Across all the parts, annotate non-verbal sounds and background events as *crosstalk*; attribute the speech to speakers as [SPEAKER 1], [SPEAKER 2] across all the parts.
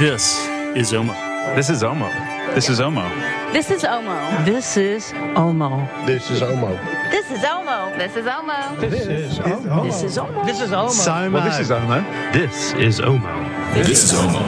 [SPEAKER 1] This is Omo.
[SPEAKER 2] This is Omo. This is Omo.
[SPEAKER 3] This is Omo.
[SPEAKER 4] This is Omo.
[SPEAKER 5] This is Omo.
[SPEAKER 3] This is Omo. This is Omo.
[SPEAKER 5] This is Omo.
[SPEAKER 4] This is Omo. This is Omo.
[SPEAKER 2] Simo. Well, this is Omo.
[SPEAKER 1] This is Omo.
[SPEAKER 6] This is Omo.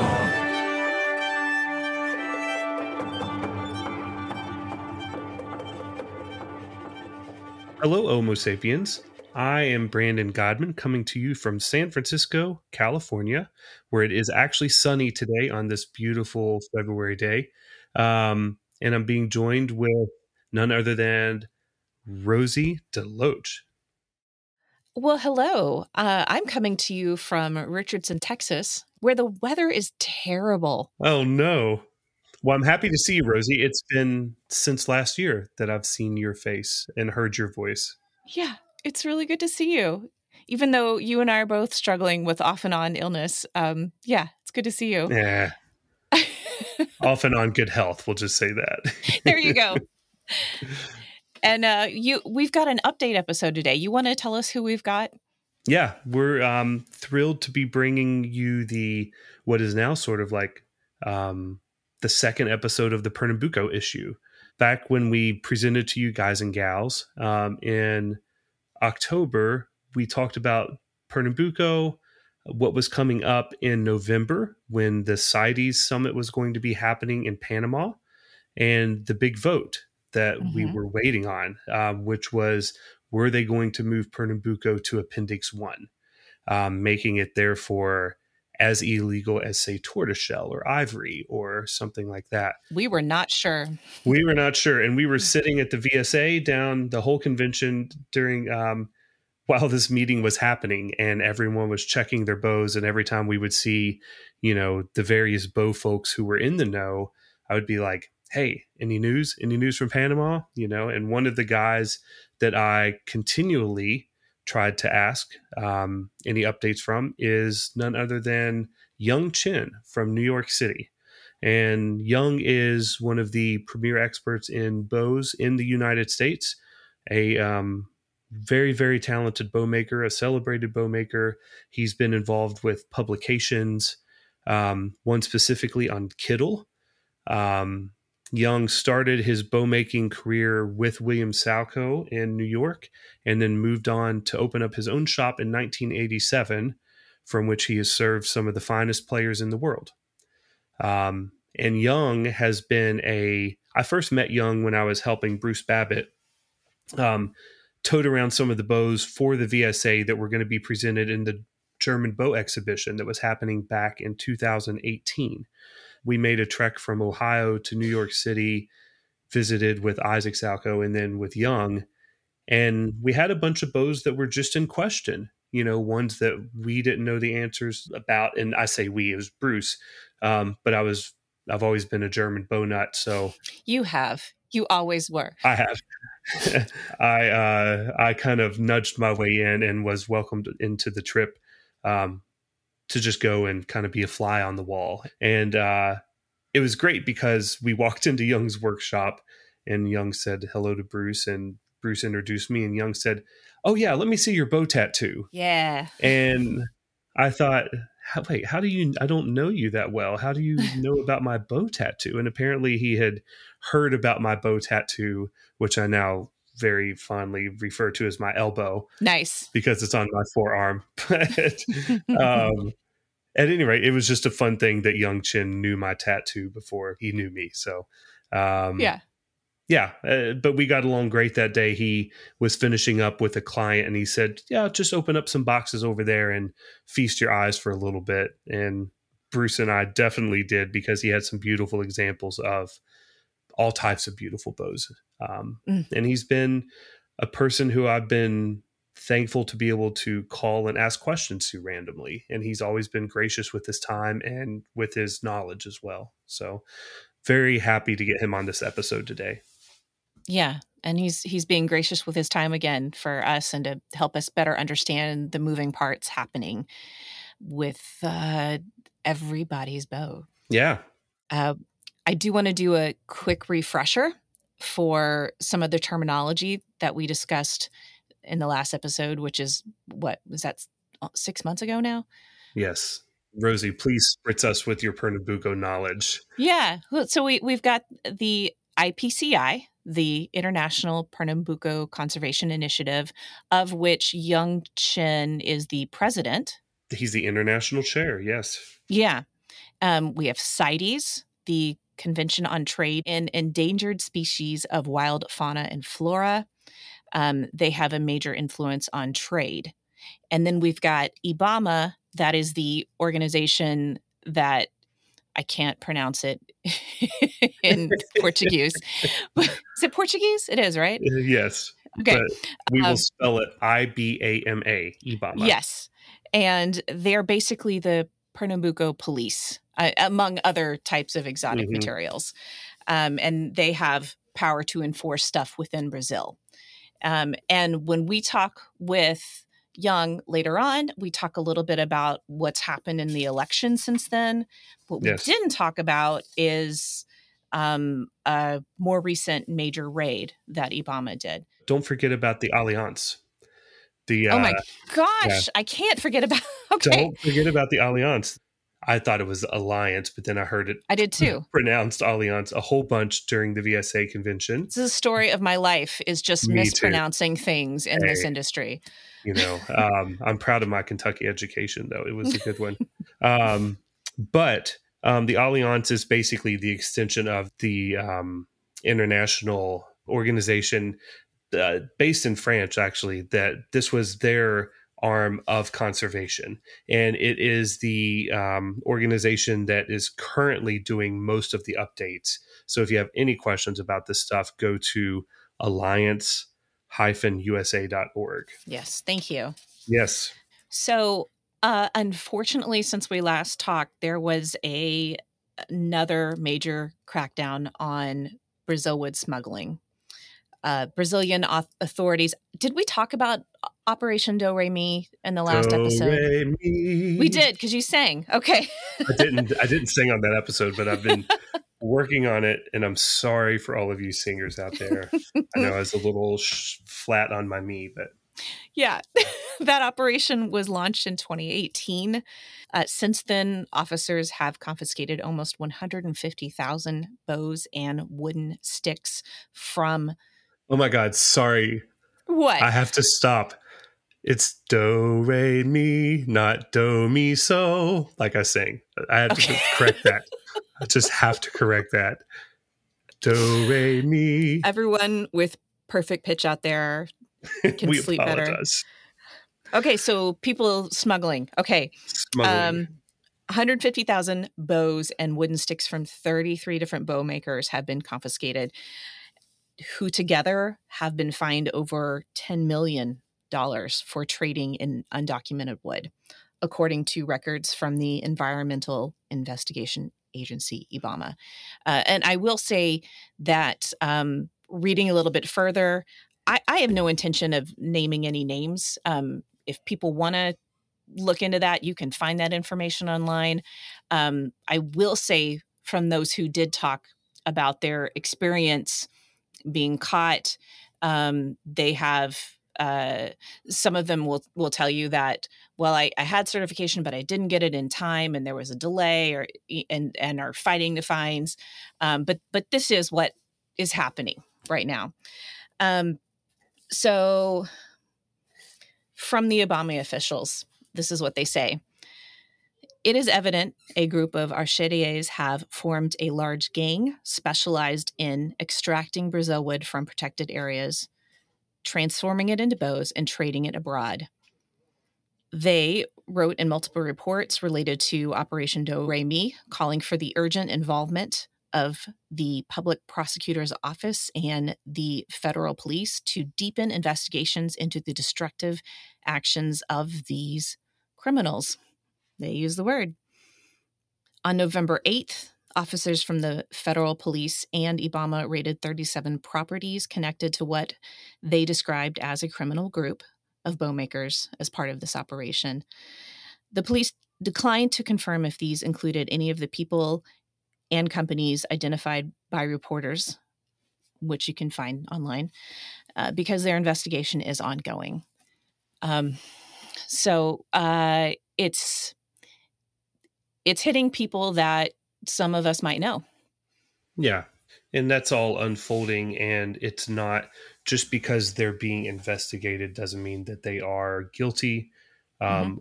[SPEAKER 7] Hello, Homo sapiens. I am Brandon Godman coming to you from San Francisco, California, where it is actually sunny today on this beautiful February day. Um, and I'm being joined with none other than Rozie Deloach.
[SPEAKER 8] Well, hello. Uh, I'm coming to you from Richardson, Texas, where the weather is terrible.
[SPEAKER 7] Oh, no. Well, I'm happy to see you, Rozie. It's been since last year that I've seen your face and heard your voice.
[SPEAKER 8] Yeah, it's really good to see you. Even though you and I are both struggling with off and on illness, um, yeah, it's good to see you.
[SPEAKER 7] Yeah. *laughs* Off and on good health, we'll just say that.
[SPEAKER 8] there you go. *laughs* And uh, you, we've got an update episode today. You want to tell us who we've got?
[SPEAKER 7] Yeah, we're um, thrilled to be bringing you the what is now sort of like um, the second episode of the Pernambuco issue. Back when we presented to you guys and gals um, in October, we talked about Pernambuco, what was coming up in November when the CITES summit was going to be happening in Panama, and the big vote that mm-hmm. we were waiting on, um, which was were they going to move Pernambuco to Appendix 1, um, making it therefore as illegal as, say, tortoiseshell or ivory or something like that.
[SPEAKER 8] We were not sure.
[SPEAKER 7] We were not sure. And we were *laughs* sitting at the VSA down the whole convention during. Um, while this meeting was happening and everyone was checking their bows and every time we would see you know the various bow folks who were in the know i would be like hey any news any news from panama you know and one of the guys that i continually tried to ask um, any updates from is none other than Yung Chin from new york city. And Yung is one of the premier experts in bows in the united states a um, very very talented bow maker a celebrated bow maker he's been involved with publications um, one specifically on Kittel um, Yung started his bow making career with william salco in new york and then moved on to open up his own shop in 1987 from which he has served some of the finest players in the world um, and Yung has been a i first met Yung when i was helping bruce babbitt um, towed around some of the bows for the VSA that were going to be presented in the German bow exhibition that was happening back in 2018. We made a trek from Ohio to New York City, visited with Isaac Salchow and then with Yung. And we had a bunch of bows that were just in question, you know, ones that we didn't know the answers about. And I say we, it was Bruce. Um, but I was, I've always been a German bow nut. So
[SPEAKER 8] you have, you always were.
[SPEAKER 7] I have. *laughs* I uh, I kind of nudged my way in and was welcomed into the trip um, to just go and kind of be a fly on the wall. And uh, it was great because we walked into Yung's workshop and Yung said hello to Bruce and Bruce introduced me and Yung said, "Oh yeah, let me see your bow tattoo."
[SPEAKER 8] Yeah.
[SPEAKER 7] And I thought, wait, how do you? I don't know you that well. How do you *laughs* know about my bow tattoo? And apparently, he had heard about my bow tattoo, which I now very fondly refer to as my elbow.
[SPEAKER 8] Nice.
[SPEAKER 7] Because it's on my forearm. *laughs* But *laughs* um, at any rate, it was just a fun thing that Yung Chin knew my tattoo before he knew me. So, um,
[SPEAKER 8] yeah.
[SPEAKER 7] Yeah, uh, but we got along great that day. He was finishing up with a client and he said, Yeah, just open up some boxes over there and feast your eyes for a little bit. And Bruce and I definitely did because he had some beautiful examples of all types of beautiful bows. Um, mm. And he's been a person who I've been thankful to be able to call and ask questions to randomly. And he's always been gracious with his time and with his knowledge as well. So, very happy to get him on this episode today.
[SPEAKER 8] Yeah, and he's he's being gracious with his time again for us and to help us better understand the moving parts happening with uh, everybody's bow.
[SPEAKER 7] Yeah.
[SPEAKER 8] Uh, I do want to do a quick refresher for some of the terminology that we discussed in the last episode, which is what was that uh, six months ago now?
[SPEAKER 7] Yes. Rozie, please spritz us with your Pernambuco knowledge.
[SPEAKER 8] Yeah. So we, we've got the IPCI, the International Pernambuco Conservation Initiative, of which Yung Chin is the president.
[SPEAKER 7] He's the international chair, yes.
[SPEAKER 8] Yeah. Um, we have CITES, the Convention on Trade in Endangered Species of Wild Fauna and Flora. Um, they have a major influence on trade. And then we've got IBAMA, that is the organization that I can't pronounce it *laughs* in Portuguese. *laughs* is it Portuguese? It is, right?
[SPEAKER 7] Uh, yes.
[SPEAKER 8] Okay.
[SPEAKER 7] We will
[SPEAKER 8] Um,
[SPEAKER 7] spell it I B A M A, Ibama.
[SPEAKER 8] Yes. And they're basically the Pernambuco police, uh, among other types of exotic
[SPEAKER 7] Mhm.
[SPEAKER 8] materials. Um, and they have power to enforce stuff within Brazil. Um, and when we talk with Yung later on, we talk a little bit about what's happened in the election since then. What we
[SPEAKER 7] Yes.
[SPEAKER 8] didn't talk about is um, a more recent major raid that Ibama did.
[SPEAKER 7] Don't forget about the Alliance. The uh,
[SPEAKER 8] oh my gosh, I can't forget about. *laughs* Okay,
[SPEAKER 7] don't forget about the Alliance. I thought it was Alliance, but then I heard it
[SPEAKER 8] I did *laughs* too.
[SPEAKER 7] pronounced Alliance a whole bunch during the VSA convention.
[SPEAKER 8] This is the story of my life is just
[SPEAKER 7] Me too.
[SPEAKER 8] mispronouncing things in this industry.
[SPEAKER 7] You know, *laughs* um, I'm proud of my Kentucky education, though. It was a good one. *laughs* Um, but um, the Alliance is basically the extension of the um, international organization uh, based in France, actually, that this was their arm of conservation. And it is the um, organization that is currently doing most of the updates. So if you have any questions about this stuff, go to alliance usa.org.
[SPEAKER 8] Yes, thank you.
[SPEAKER 7] Yes.
[SPEAKER 8] So, uh, unfortunately, since we last talked, there was a another major crackdown on Brazil wood smuggling. Uh, Brazilian authorities. Did we talk about Operation Do Re Mi in the last
[SPEAKER 7] Do,
[SPEAKER 8] episode? We did because you sang. Okay.
[SPEAKER 7] I didn't. I didn't sing on that episode, but I've been working on it, and I'm sorry for all of you singers out there. I know I was a little sh- flat on my me, but
[SPEAKER 8] Yeah, *laughs* that operation was launched in 2018. Uh, since then, officers have confiscated almost 150,000 bows and wooden sticks from
[SPEAKER 7] oh my god, sorry.
[SPEAKER 8] what?
[SPEAKER 7] I have to stop. It's do re mi, not do mi so. Like I sing, I have
[SPEAKER 8] Okay.
[SPEAKER 7] to *laughs* correct that. I just have to correct that. Do re mi.
[SPEAKER 8] Everyone with perfect pitch out there. *laughs* can
[SPEAKER 7] we
[SPEAKER 8] sleep better.
[SPEAKER 7] apologize.
[SPEAKER 8] Okay, so people smuggling. Okay,
[SPEAKER 7] Smuggling.
[SPEAKER 8] um, 150,000 bows and wooden sticks from 33 different bow makers have been confiscated, who together have been fined over $10 million for trading in undocumented wood, according to records from the Environmental Investigation Agency, IBAMA. Uh, and I will say that um, reading a little bit further, I, I have no intention of naming any names. Um, if people want to look into that. You can find that information online. Um, I will say from those who did talk about their experience being caught, um, they have. Uh, some of them will will tell you that well I, I had certification but I didn't get it in time and there was a delay or and and are fighting the fines um, but but this is what is happening right now um, so from the Ibama officials this is what they say. It is evident a group of archetiers have formed a large gang specialized in extracting Brazil wood from protected areas, transforming it into bows, and trading it abroad. They wrote in multiple reports related to Operation Do Re Mi, calling for the urgent involvement of the public prosecutor's office and the federal police to deepen investigations into the destructive actions of these criminals. They use the word. On November 8th, officers from the federal police and Ibama raided 37 properties connected to what they described as a criminal group of bowmakers as part of this operation. The police declined to confirm if these included any of the people and companies identified by reporters, which you can find online, uh, because their investigation is ongoing. Um, so uh, it's it's hitting people that some of us might know.
[SPEAKER 7] Yeah. And that's all unfolding. And it's not just because they're being investigated doesn't mean that they are guilty. Um, mm-hmm.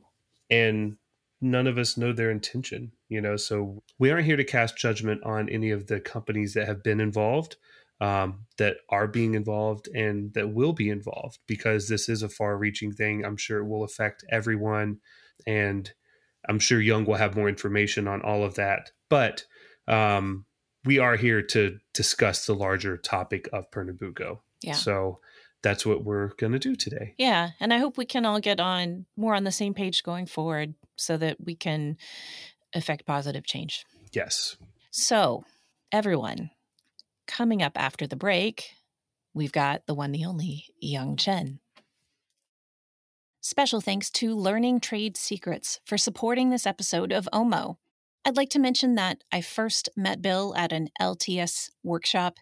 [SPEAKER 7] And none of us know their intention, you know. So we aren't here to cast judgment on any of the companies that have been involved, um, that are being involved, and that will be involved because this is a far reaching thing. I'm sure it will affect everyone. And I'm sure Yung will have more information on all of that. But um, we are here to discuss the larger topic of Pernambuco.
[SPEAKER 8] Yeah.
[SPEAKER 7] So that's what we're going to do today.
[SPEAKER 8] Yeah. And I hope we can all get on more on the same page going forward so that we can affect positive change.
[SPEAKER 7] Yes.
[SPEAKER 8] So, everyone, coming up after the break, we've got the one, the only Yung Chin. Special thanks to Learning Trade Secrets for supporting this episode of OMO. I'd like to mention that I first met Bill at an LTS workshop.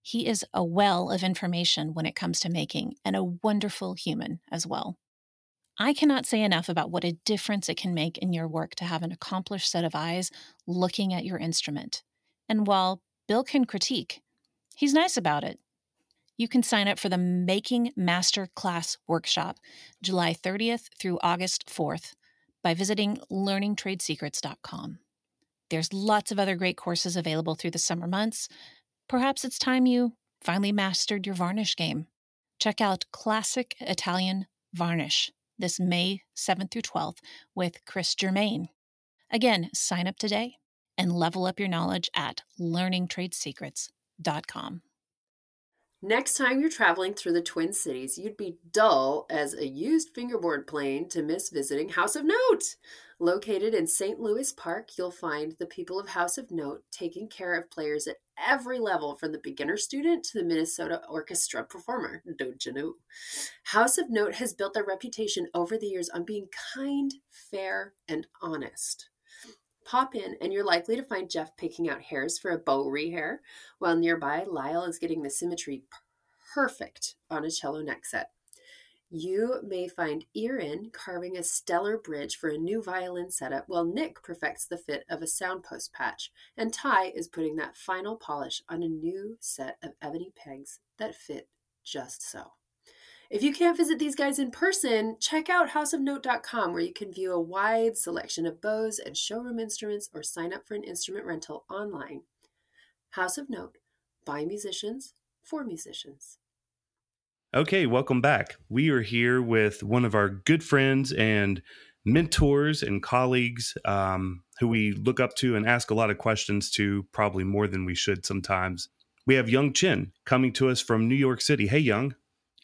[SPEAKER 8] He is a well of information when it comes to making and a wonderful human as well. I cannot say enough about what a difference it can make in your work to have an accomplished set of eyes looking at your instrument. And while Bill can critique, he's nice about it. You can sign up for the Making Master Class Workshop July 30th through August 4th by visiting learningtradesecrets.com. There's lots of other great courses available through the summer months. Perhaps it's time you finally mastered your varnish game. Check out Classic Italian Varnish this May 7th through 12th with Chris Germain. Again, sign up today and level up your knowledge at learningtradesecrets.com.
[SPEAKER 9] Next time you're traveling through the Twin Cities, you'd be dull as a used fingerboard plane to miss visiting House of Note. Located in St. Louis Park, you'll find the people of House of Note taking care of players at every level from the beginner student to the Minnesota Orchestra performer. Don't you know? House of Note has built their reputation over the years on being kind, fair, and honest. Pop in, and you're likely to find Jeff picking out hairs for a bow rehair, while nearby Lyle is getting the symmetry perfect on a cello neck set. You may find Erin carving a stellar bridge for a new violin setup, while Nick perfects the fit of a soundpost patch, and Ty is putting that final polish on a new set of ebony pegs that fit just so. If you can't visit these guys in person, check out houseofnote.com where you can view a wide selection of bows and showroom instruments or sign up for an instrument rental online. House of Note, by musicians, for musicians.
[SPEAKER 7] Okay, welcome back. We are here with one of our good friends and mentors and colleagues um, who we look up to and ask a lot of questions to, probably more than we should sometimes. We have Yung Chin coming to us from New York City. Hey, Yung.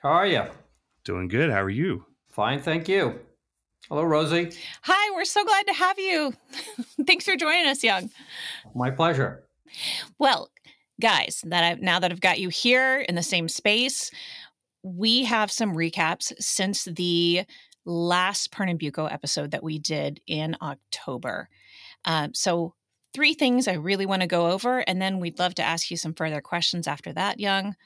[SPEAKER 10] How are you?
[SPEAKER 7] Doing good. How are you?
[SPEAKER 10] Fine, thank you. Hello, Rozie.
[SPEAKER 8] Hi, we're so glad to have you. *laughs* Thanks for joining us, Yung.
[SPEAKER 10] My pleasure.
[SPEAKER 8] Well, guys, that I now that I've got you here in the same space, we have some recaps since the last Pernambuco episode that we did in October. Um, so, three things I really want to go over, and then we'd love to ask you some further questions after that, Yung.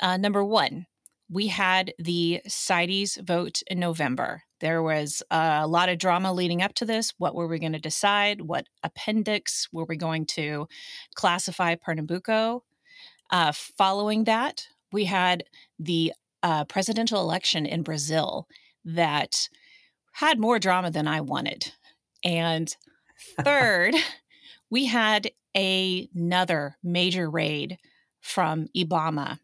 [SPEAKER 8] Uh, number one, we had the CITES vote in November. There was a lot of drama leading up to this. What were we going to decide? What appendix were we going to classify Pernambuco? Uh, following that, we had the uh, presidential election in Brazil that had more drama than I wanted. And *laughs* third, we had a, another major raid from IBAMA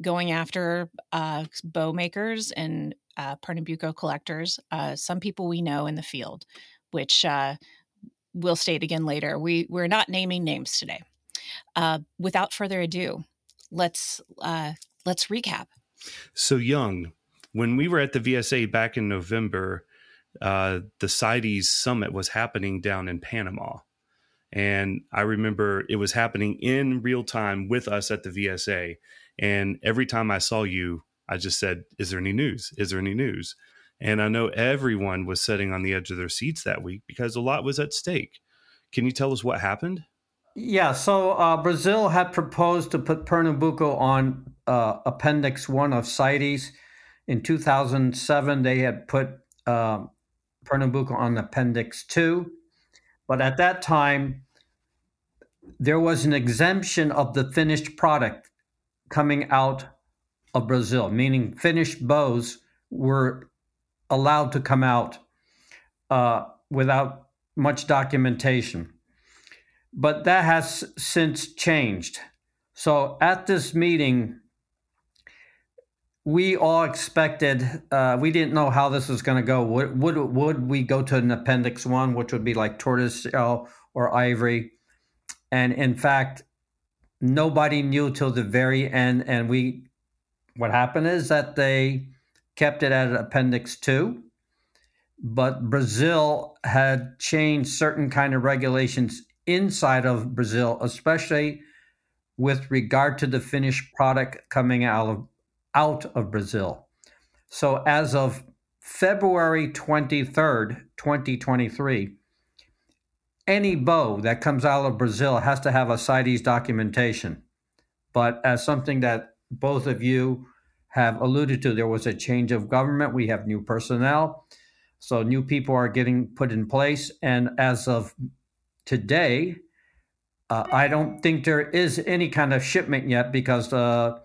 [SPEAKER 8] going after uh, bow makers and uh, Pernambuco collectors, uh, some people we know in the field, which uh, we'll state again later. We, we're not naming names today. Uh, without further ado, let's uh, let's recap.
[SPEAKER 7] So Yung, when we were at the VSA back in November, uh, the CITES summit was happening down in Panama. And I remember it was happening in real time with us at the VSA. And every time I saw you, I just said, Is there any news? Is there any news? And I know everyone was sitting on the edge of their seats that week because a lot was at stake. Can you tell us what happened?
[SPEAKER 10] Yeah, so uh, Brazil had proposed to put Pernambuco on uh, Appendix 1 of CITES. In 2007, they had put uh, Pernambuco on Appendix 2. But at that time, there was an exemption of the finished product coming out of Brazil, meaning finished bows were allowed to come out uh, without much documentation. But that has since changed. So at this meeting, we all expected, uh, we didn't know how this was going to go. Would, would, would we go to an appendix one, which would be like tortoiseshell or ivory? And in fact, nobody knew till the very end. And we, what happened is that they kept it at appendix two, but Brazil had changed certain kind of regulations inside of Brazil, especially with regard to the finished product coming out of out of Brazil. So as of February 23rd, 2023, any bow that comes out of Brazil has to have a CITES documentation. But as something that both of you have alluded to, there was a change of government. We have new personnel. So new people are getting put in place. And as of today, uh, I don't think there is any kind of shipment yet because uh,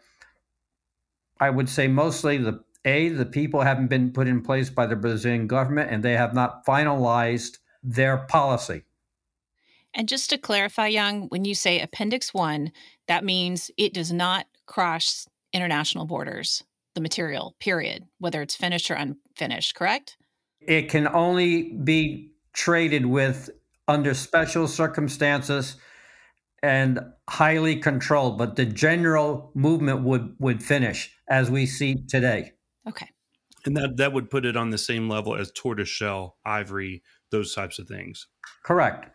[SPEAKER 10] I would say mostly the a the people haven't been put in place by the Brazilian government and they have not finalized their policy.
[SPEAKER 8] And just to clarify, Yung, when you say Appendix One, that means it does not cross international borders. The material, period, whether it's finished or unfinished, correct?
[SPEAKER 10] It can only be traded with under special circumstances and highly controlled, but the general movement would would finish as we see today.
[SPEAKER 8] Okay.
[SPEAKER 7] And that that would put it on the same level as tortoiseshell, ivory, those types of things.
[SPEAKER 10] Correct.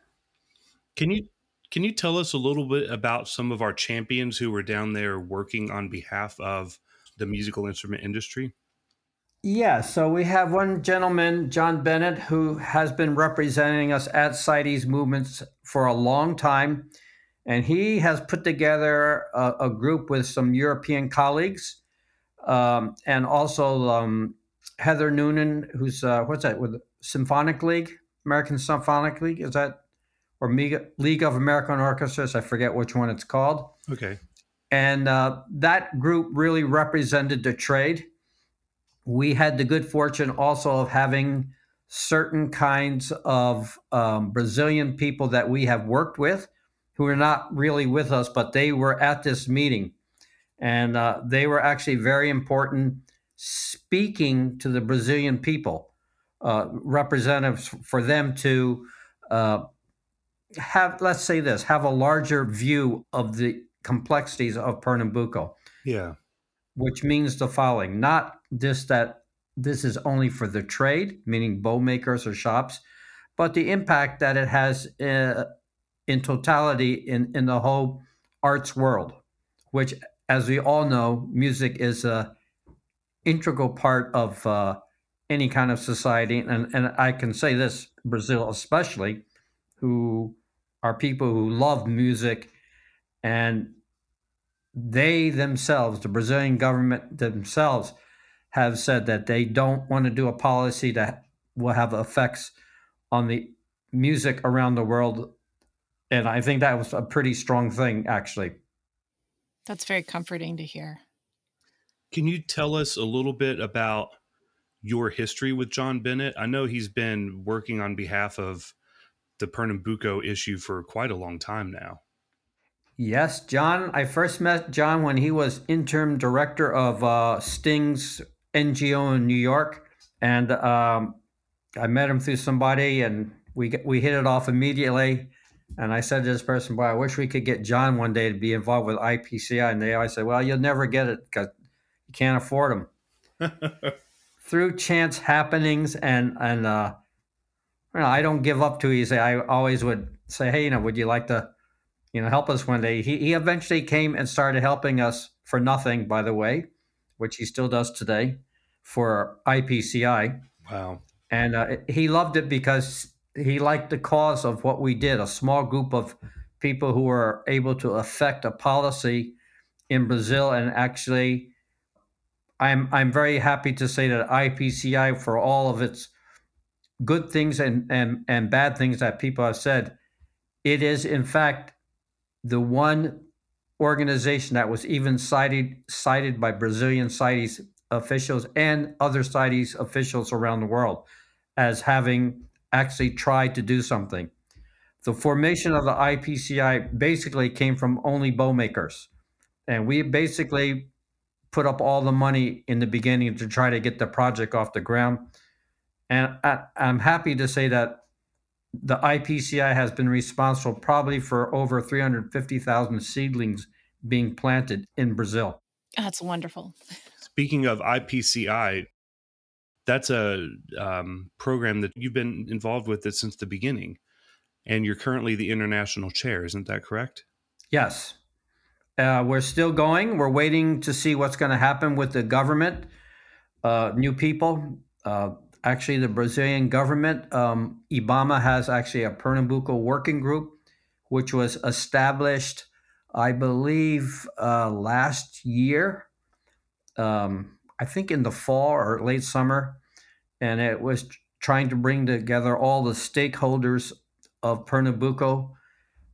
[SPEAKER 7] Can you can you tell us a little bit about some of our champions who were down there working on behalf of the musical instrument industry?
[SPEAKER 10] Yeah, so we have one gentleman, John Bennett, who has been representing us at CITES movements for a long time. And he has put together a, a group with some European colleagues um, and also um, Heather Noonan, who's, uh, what's that, with Symphonic League, American Symphonic League? Is that, or League of American Orchestras? I forget which one it's called.
[SPEAKER 7] Okay.
[SPEAKER 10] And uh, that group really represented the trade we had the good fortune also of having certain kinds of um, Brazilian people that we have worked with who are not really with us, but they were at this meeting. And uh, they were actually very important speaking to the Brazilian people, uh, representatives for them to uh, have, let's say this, have a larger view of the complexities of Pernambuco.
[SPEAKER 7] Yeah.
[SPEAKER 10] Which means the following not this that this is only for the trade, meaning bow makers or shops, but the impact that it has uh, in totality in, in the whole arts world, which, as we all know, music is a integral part of uh, any kind of society. And, and I can say this, Brazil especially, who are people who love music and they themselves, the Brazilian government themselves, have said that they don't want to do a policy that will have effects on the music around the world. And I think that was a pretty strong thing, actually.
[SPEAKER 8] That's very comforting to hear.
[SPEAKER 7] Can you tell us a little bit about your history with John Bennett? I know he's been working on behalf of the Pernambuco issue for quite a long time now.
[SPEAKER 10] Yes, John. I first met John when he was interim director of uh, Sting's NGO in New York, and um, I met him through somebody, and we we hit it off immediately. And I said to this person, "Boy, I wish we could get John one day to be involved with IPCI." And they always said, "Well, you'll never get it because you can't afford them." *laughs* through chance happenings and and uh, you know, I don't give up too easy. I always would say, "Hey, you know, would you like to, you know, help us one day?" He he eventually came and started helping us for nothing, by the way, which he still does today for IPCI.
[SPEAKER 7] Wow.
[SPEAKER 10] And uh, he loved it because he liked the cause of what we did a small group of people who were able to affect a policy in Brazil. And actually, I'm, I'm very happy to say that IPCI, for all of its good things and, and, and bad things that people have said, it is in fact the one organization that was even cited cited by Brazilian CITES officials and other CITES officials around the world as having actually tried to do something. The formation of the IPCI basically came from only bow makers. And we basically put up all the money in the beginning to try to get the project off the ground. And I, am happy to say that the IPCI has been responsible probably for over 350,000 seedlings being planted in Brazil.
[SPEAKER 8] That's wonderful.
[SPEAKER 7] Speaking of IPCI, that's a um, program that you've been involved with it since the beginning, and you're currently the international chair. Isn't that correct?
[SPEAKER 10] Yes, uh, we're still going. We're waiting to see what's going to happen with the government. Uh, new people. Uh, actually, the Brazilian government, um, IBAMA has actually a Pernambuco working group, which was established, I believe, uh, last year. Um, I think in the fall or late summer, and it was trying to bring together all the stakeholders of Pernambuco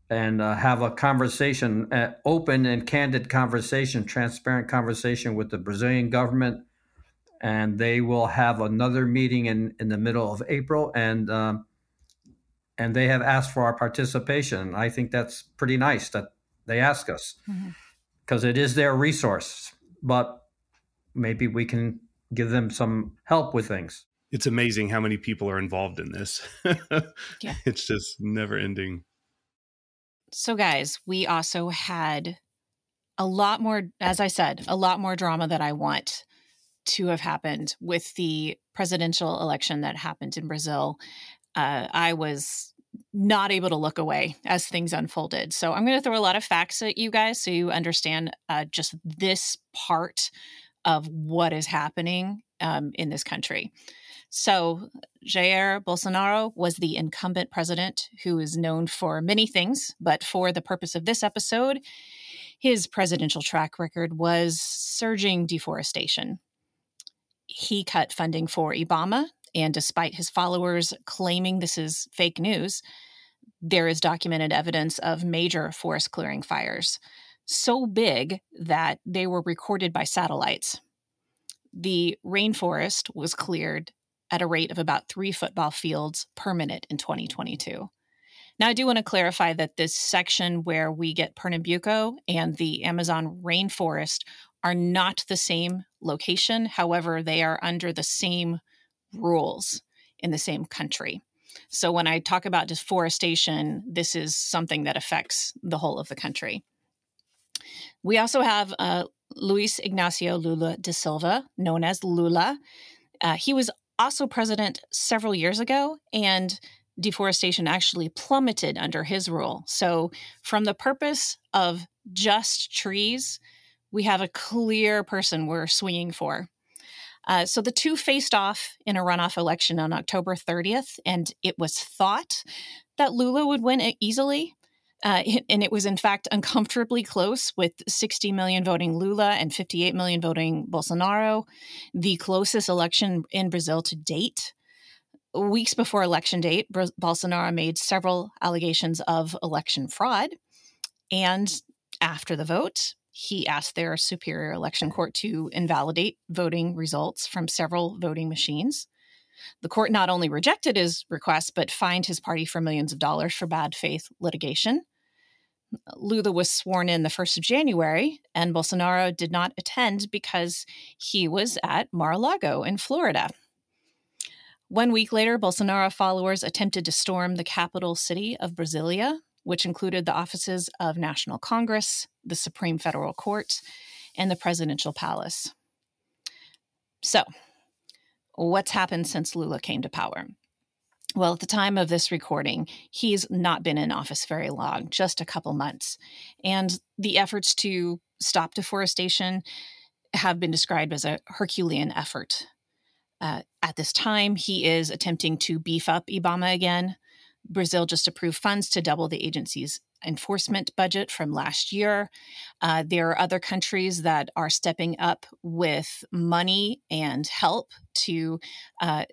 [SPEAKER 10] and uh, have a conversation, uh, open and candid conversation, transparent conversation with the Brazilian government. And they will have another meeting in, in the middle of April, and um, and they have asked for our participation. I think that's pretty nice that they ask us because mm-hmm. their resource. But maybe we can give them some help with things.
[SPEAKER 7] It's amazing how many people are involved in this. *laughs* yeah. It's just never ending.
[SPEAKER 8] So, guys, we also had a lot more, as I said, a lot more drama that I want to have happened with the presidential election that happened in Brazil. Uh, I was not able to look away as things unfolded. So, I'm going to throw a lot of facts at you guys so you understand uh, just this part of what is happening um, in this country. So, Jair Bolsonaro was the incumbent president who is known for many things, but for the purpose of this episode, his presidential track record was surging deforestation. He cut funding for Ibama. and despite his followers claiming this is fake news, there is documented evidence of major forest clearing fires, so big that they were recorded by satellites. The rainforest was cleared at a rate of about three football fields per minute in 2022. Now, I do want to clarify that this section where we get Pernambuco and the Amazon rainforest are not the same location. However, they are under the same rules in the same country. So when I talk about deforestation, this is something that affects the whole of the country. We also have uh, Luis Ignacio Lula da Silva, known as Lula. Uh, he was also president several years ago, and deforestation actually plummeted under his rule. So, from the purpose of just trees, we have a clear person we're swinging for. Uh, so the two faced off in a runoff election on October 30th, and it was thought that Lula would win it easily. Uh, *laughs* and it was, in fact, uncomfortably close with 60 million voting Lula and 58 million voting Bolsonaro, the closest election in Brazil to date. Weeks before election date, Bolsonaro made several allegations of election fraud. And after the vote, he asked their superior election court to invalidate voting results from several voting machines. The court not only rejected his request, but fined his party for millions of dollars for bad faith litigation. Lula was sworn in the 1st of January, and Bolsonaro did not attend because he was at Mar a Lago in Florida. One week later, Bolsonaro followers attempted to storm the capital city of Brasilia, which included the offices of National Congress, the Supreme Federal Court, and the presidential palace. So, what's happened since Lula came to power? well, at the time of this recording, he's not been in office very long, just a couple months. And the efforts to stop deforestation have been described as a Herculean effort. Uh, at this time, he is attempting to beef up IBAMA again. Brazil just approved funds to double the agency's enforcement budget from last year. Uh, there are other countries that are stepping up with money and help to uh,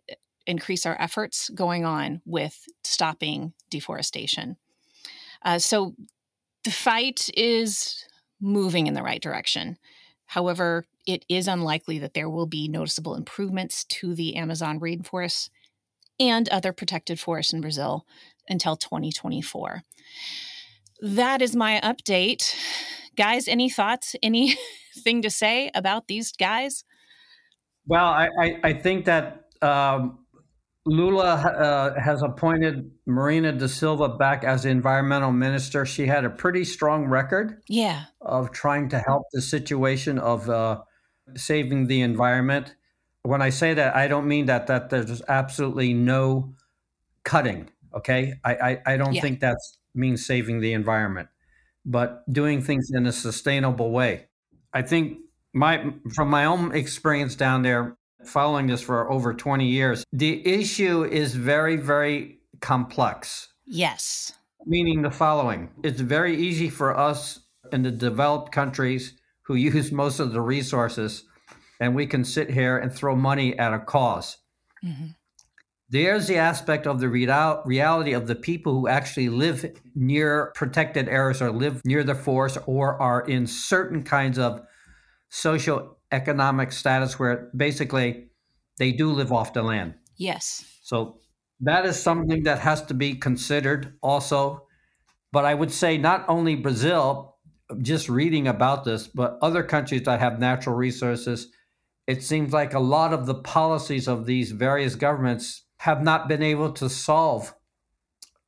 [SPEAKER 8] increase our efforts going on with stopping deforestation. Uh, so the fight is moving in the right direction. However, it is unlikely that there will be noticeable improvements to the Amazon rainforests and other protected forests in Brazil until 2024. That is my update. Guys, any thoughts? *laughs* Anything to say about these guys?
[SPEAKER 10] Well, I, I, I think that um, Lula uh, has appointed Marina da Silva back as environmental minister. She had a pretty strong record.
[SPEAKER 8] Yeah.
[SPEAKER 10] Of trying to help the situation of uh, saving the environment. When I say that, I don't mean that that there's absolutely no cutting. Okay, I I, I don't yeah. think that means saving the environment, but doing things in a sustainable way. I think my from my own experience down there, following this for over 20 years, the issue is very, very complex.
[SPEAKER 8] Yes.
[SPEAKER 10] Meaning the following it's very easy for us in the developed countries who *laughs* use most of the resources, and we can sit here and throw money at a because mm-hmm. There's the aspect of the real- reality of the people who actually live near protected areas or live near the forest or are in certain kinds of social economic status where basically they do live off the land.
[SPEAKER 8] Yes.
[SPEAKER 10] So that is something that has to be considered also. But I would say not only Brazil, just reading about this, but other countries that have natural resources, it seems like a lot of the policies of these various governments have not been able to solve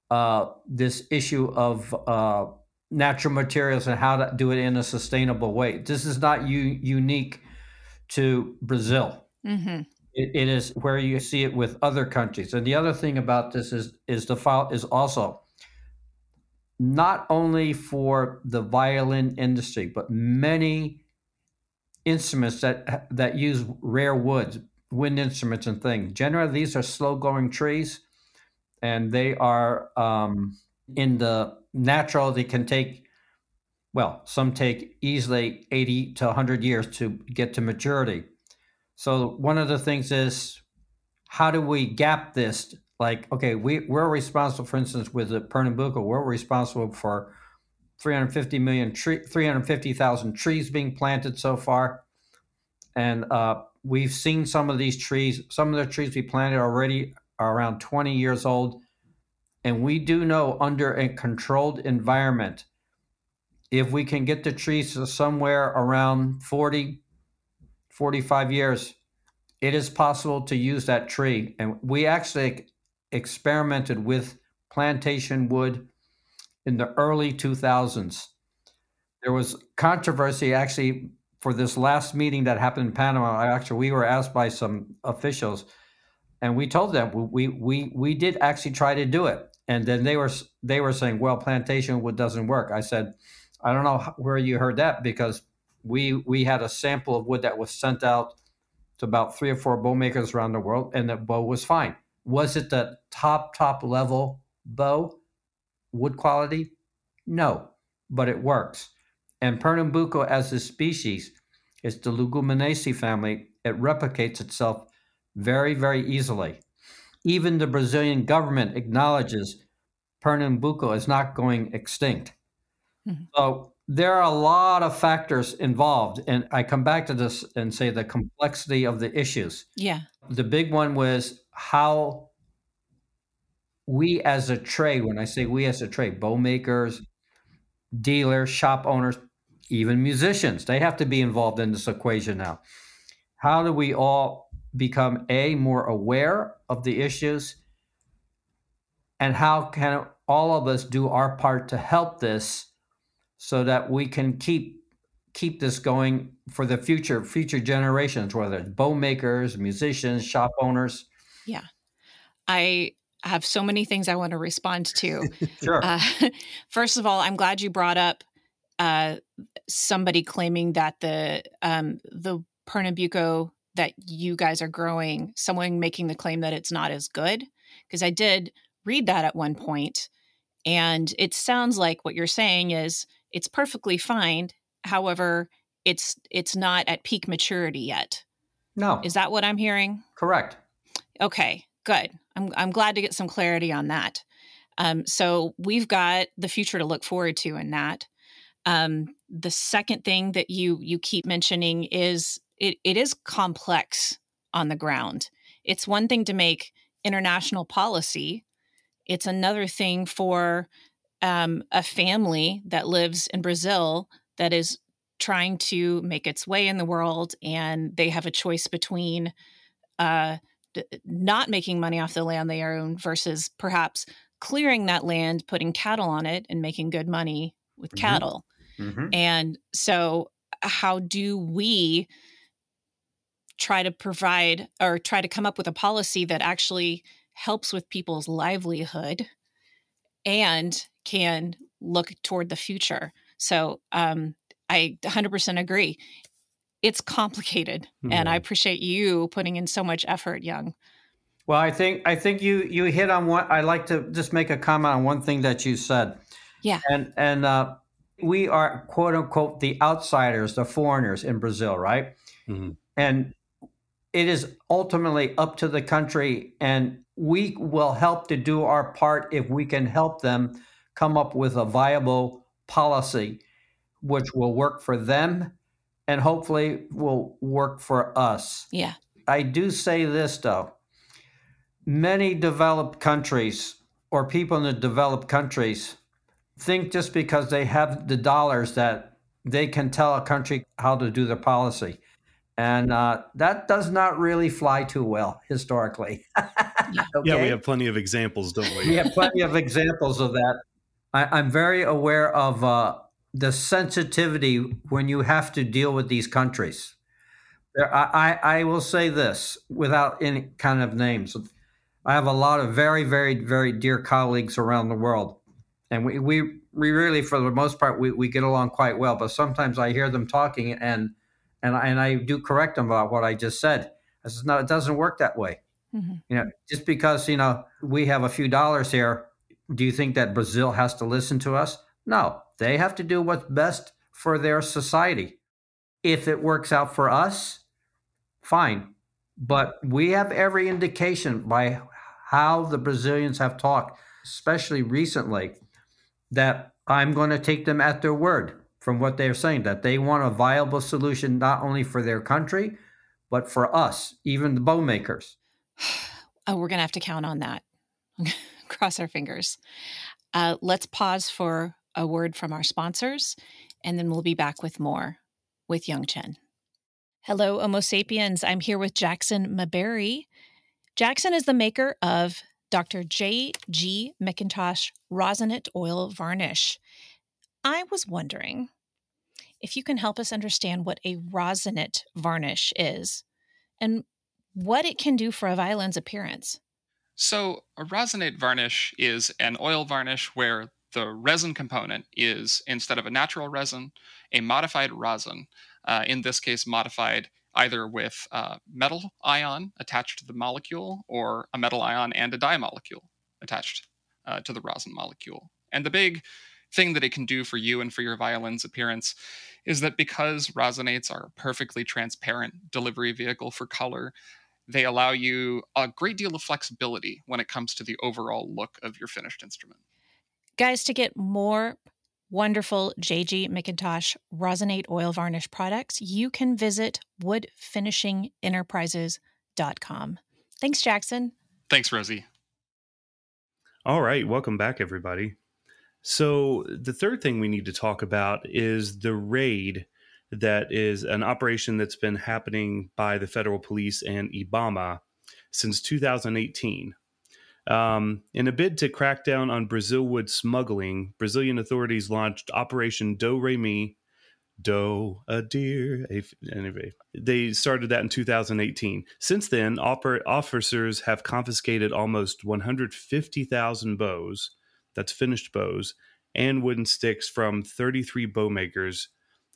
[SPEAKER 10] uh, this issue of uh, natural materials and how to do it in a sustainable way. This is not u- unique to Brazil. Mm-hmm. It, it is where you see it with other countries. And the other thing about this is is the file is also not only for the violin industry, but many instruments that that use rare woods, wind instruments and things. Generally, these are slow growing trees, and they are um, in the natural. They can take well, some take easily 80 to 100 years to get to maturity. So one of the things is how do we gap this? Like, okay, we, we're responsible, for instance, with the Pernambuco, we're responsible for 350 million tree, 350,000 trees being planted so far. And uh, we've seen some of these trees, some of the trees we planted already are around 20 years old. And we do know under a controlled environment, if we can get the trees to somewhere around 40, 45 years, it is possible to use that tree. And we actually experimented with plantation wood in the early 2000s. There was controversy actually for this last meeting that happened in Panama. Actually, we were asked by some officials, and we told them we we we did actually try to do it, and then they were they were saying, "Well, plantation wood doesn't work." I said, I don't know where you heard that because we we had a sample of wood that was sent out to about three or four bow makers around the world, and the bow was fine. Was it the top top level bow wood quality? No, but it works. And Pernambuco as a species, it's the Leguminaceae family. It replicates itself very very easily. Even the Brazilian government acknowledges Pernambuco is not going extinct. Mm-hmm. So there are a lot of factors involved. And I come back to this and say the complexity of the issues.
[SPEAKER 8] Yeah.
[SPEAKER 10] The big one was how we as a trade, when I say we as a trade, bow makers, dealers, shop owners, even musicians, they have to be involved in this equation now. How do we all become a more aware of the issues? And how can all of us do our part to help this so that we can keep keep this going for the future future generations whether it's bow makers musicians shop owners?
[SPEAKER 8] Yeah. I have so many things i want to respond to *laughs*
[SPEAKER 10] sure uh, *laughs*
[SPEAKER 8] first of all i'm glad you brought up uh, somebody claiming that the um, the pernambuco that you guys are growing someone making the claim that it's not as good because i did read that at one point and it sounds like what you're saying is it's perfectly fine. However, it's it's not at peak maturity yet.
[SPEAKER 10] No.
[SPEAKER 8] Is that what I'm hearing?
[SPEAKER 10] Correct.
[SPEAKER 8] Okay. good. I'm I'm glad to get some clarity on that. Um, so we've got the future to look forward to in that. Um, the second thing that you you keep mentioning is it, it is complex on the ground. It's one thing to make international policy. It's another thing for um, a family that lives in Brazil that is trying to make its way in the world, and they have a choice between uh, not making money off the land they own versus perhaps clearing that land, putting cattle on it, and making good money with
[SPEAKER 10] Mm-hmm.
[SPEAKER 8] cattle.
[SPEAKER 10] Mhm.
[SPEAKER 8] And so, how do we try to provide or try to come up with a policy that actually helps with people's livelihood and can look toward the future? So, um, I 100% agree. It's complicated, and I appreciate you putting in so much effort, Yung.
[SPEAKER 10] Well, I think I think you you hit on one. I like to just make a comment on one thing that you said.
[SPEAKER 8] Yeah.
[SPEAKER 10] And and uh, we are quote unquote the outsiders, the foreigners in Brazil, right?
[SPEAKER 7] Mhm.
[SPEAKER 10] And it is ultimately up to the country, and we will help to do our part if we can help them come up with a viable policy which will work for them and hopefully will work for us.
[SPEAKER 8] Yeah.
[SPEAKER 10] I do say this though. Many developed countries or people in the developed countries think just because they have the dollars that they can tell a country how to do their policy. And uh, that does not really fly too well historically. *laughs*
[SPEAKER 7] Yeah, we have plenty of examples, don't we?
[SPEAKER 10] we have plenty of examples of that. I, I'm very aware of uh, the sensitivity when you have to deal with these countries. There, I, I, will say this without any kind of names. I have a lot of very, very, very dear colleagues around the world. And we, we, we really, for the most part, we, we get along quite well. But sometimes I hear them talking and, and, I, and I do correct them about what I just said. I says, no, it doesn't work that way.
[SPEAKER 8] Mhm.
[SPEAKER 10] You know, just because, you know, we have a few dollars here, do you think that Brazil has to listen to us? No, they have to do what's best for their society. If it works out for us, fine. But we have every indication by how the Brazilians have talked, especially recently, that I'm going to take them at their word from what they're saying, that they want a viable solution not only for their country, but for us, even the bow makers. *sighs*
[SPEAKER 8] Oh, we're going to have to count on that. *laughs* Cross our fingers. Uh, let's pause for a word from our sponsors, and then we'll be back with more with Yung Chin. Hello, Homo sapiens. I'm here with Jackson Maberry. Jackson is the maker of Dr. J.G. McIntosh Rosinate Oil Varnish. I was wondering if you can help us understand what a rosinate varnish is and what it can do for a violin's appearance.
[SPEAKER 11] So, a rosinate varnish is an oil varnish where the resin component is, instead of a natural resin, a modified rosin. Uh, in this case, modified either with uh, metal ion attached to the molecule or a metal ion and a dye molecule attached uh, to the rosin molecule. And the big thing that it can do for you and for your violin's appearance is that because rosinates are a perfectly transparent delivery vehicle for color, they allow you a great deal of flexibility when it comes to the overall look of your finished instrument.
[SPEAKER 8] Guys, to get more wonderful JG McIntosh Rosinate Oil Varnish products, you can visit woodfinishingenterprises.com. Thanks, Jackson.
[SPEAKER 11] Thanks, Rozie.
[SPEAKER 7] All right, welcome back, everybody. So, the third thing we need to talk about is the raid that is an operation that's been happening by the federal police and Ibama since 2018. Um, in a bid to crack down on Brazil wood smuggling, Brazilian authorities launched Operation Do Re Mi. Do a deer. Anyway, they started that in 2018. Since then, oper- officers have confiscated almost 150,000 bows, that's finished bows, and wooden sticks from 33 bow makers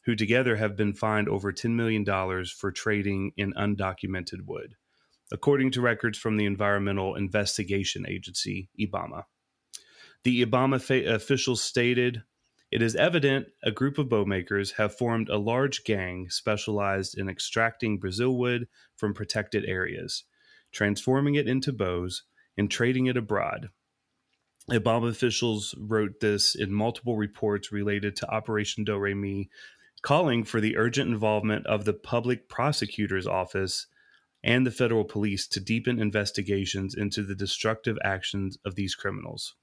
[SPEAKER 7] who together have been fined over $10 million for trading in undocumented wood, according to records from the Environmental Investigation Agency, IBAMA. The IBAMA fa- officials stated it is evident a group of bowmakers have formed a large gang specialized in extracting Brazil wood from protected areas, transforming it into bows, and trading it abroad. Ibama officials wrote this in multiple reports related to Operation Do Re Mi, calling for the urgent involvement of the public prosecutor's office and the federal police to deepen investigations into the destructive actions of these criminals.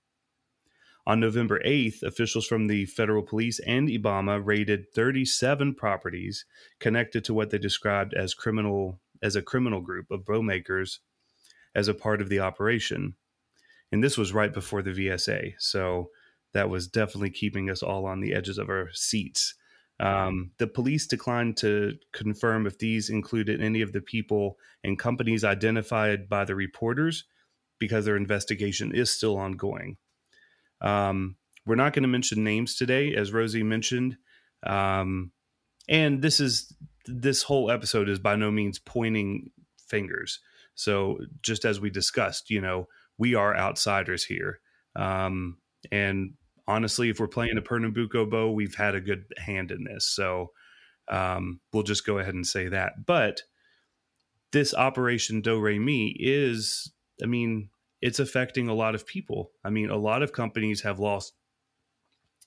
[SPEAKER 7] On November 8th, officials from the federal police and Ibama raided 37 properties connected to what they described as criminal as a criminal group of bowmakers as a part of the operation. And this was right before the VSA. So that was definitely keeping us all on the edges of our seats. Um, the police declined to confirm if these included any of the people and companies identified by the reporters because their investigation is still ongoing. Um, we're not going to mention names today, as Rozie mentioned. Um, and this is this whole episode is by no means pointing fingers. So just as we discussed, you know, we are outsiders here. Um, and honestly, if we're playing a Pernambuco bow, we've had a good hand in this. So um, we'll just go ahead and say that. But this Operation Do Re Mi is, I mean, it's affecting a lot of people. I mean, a lot of companies have lost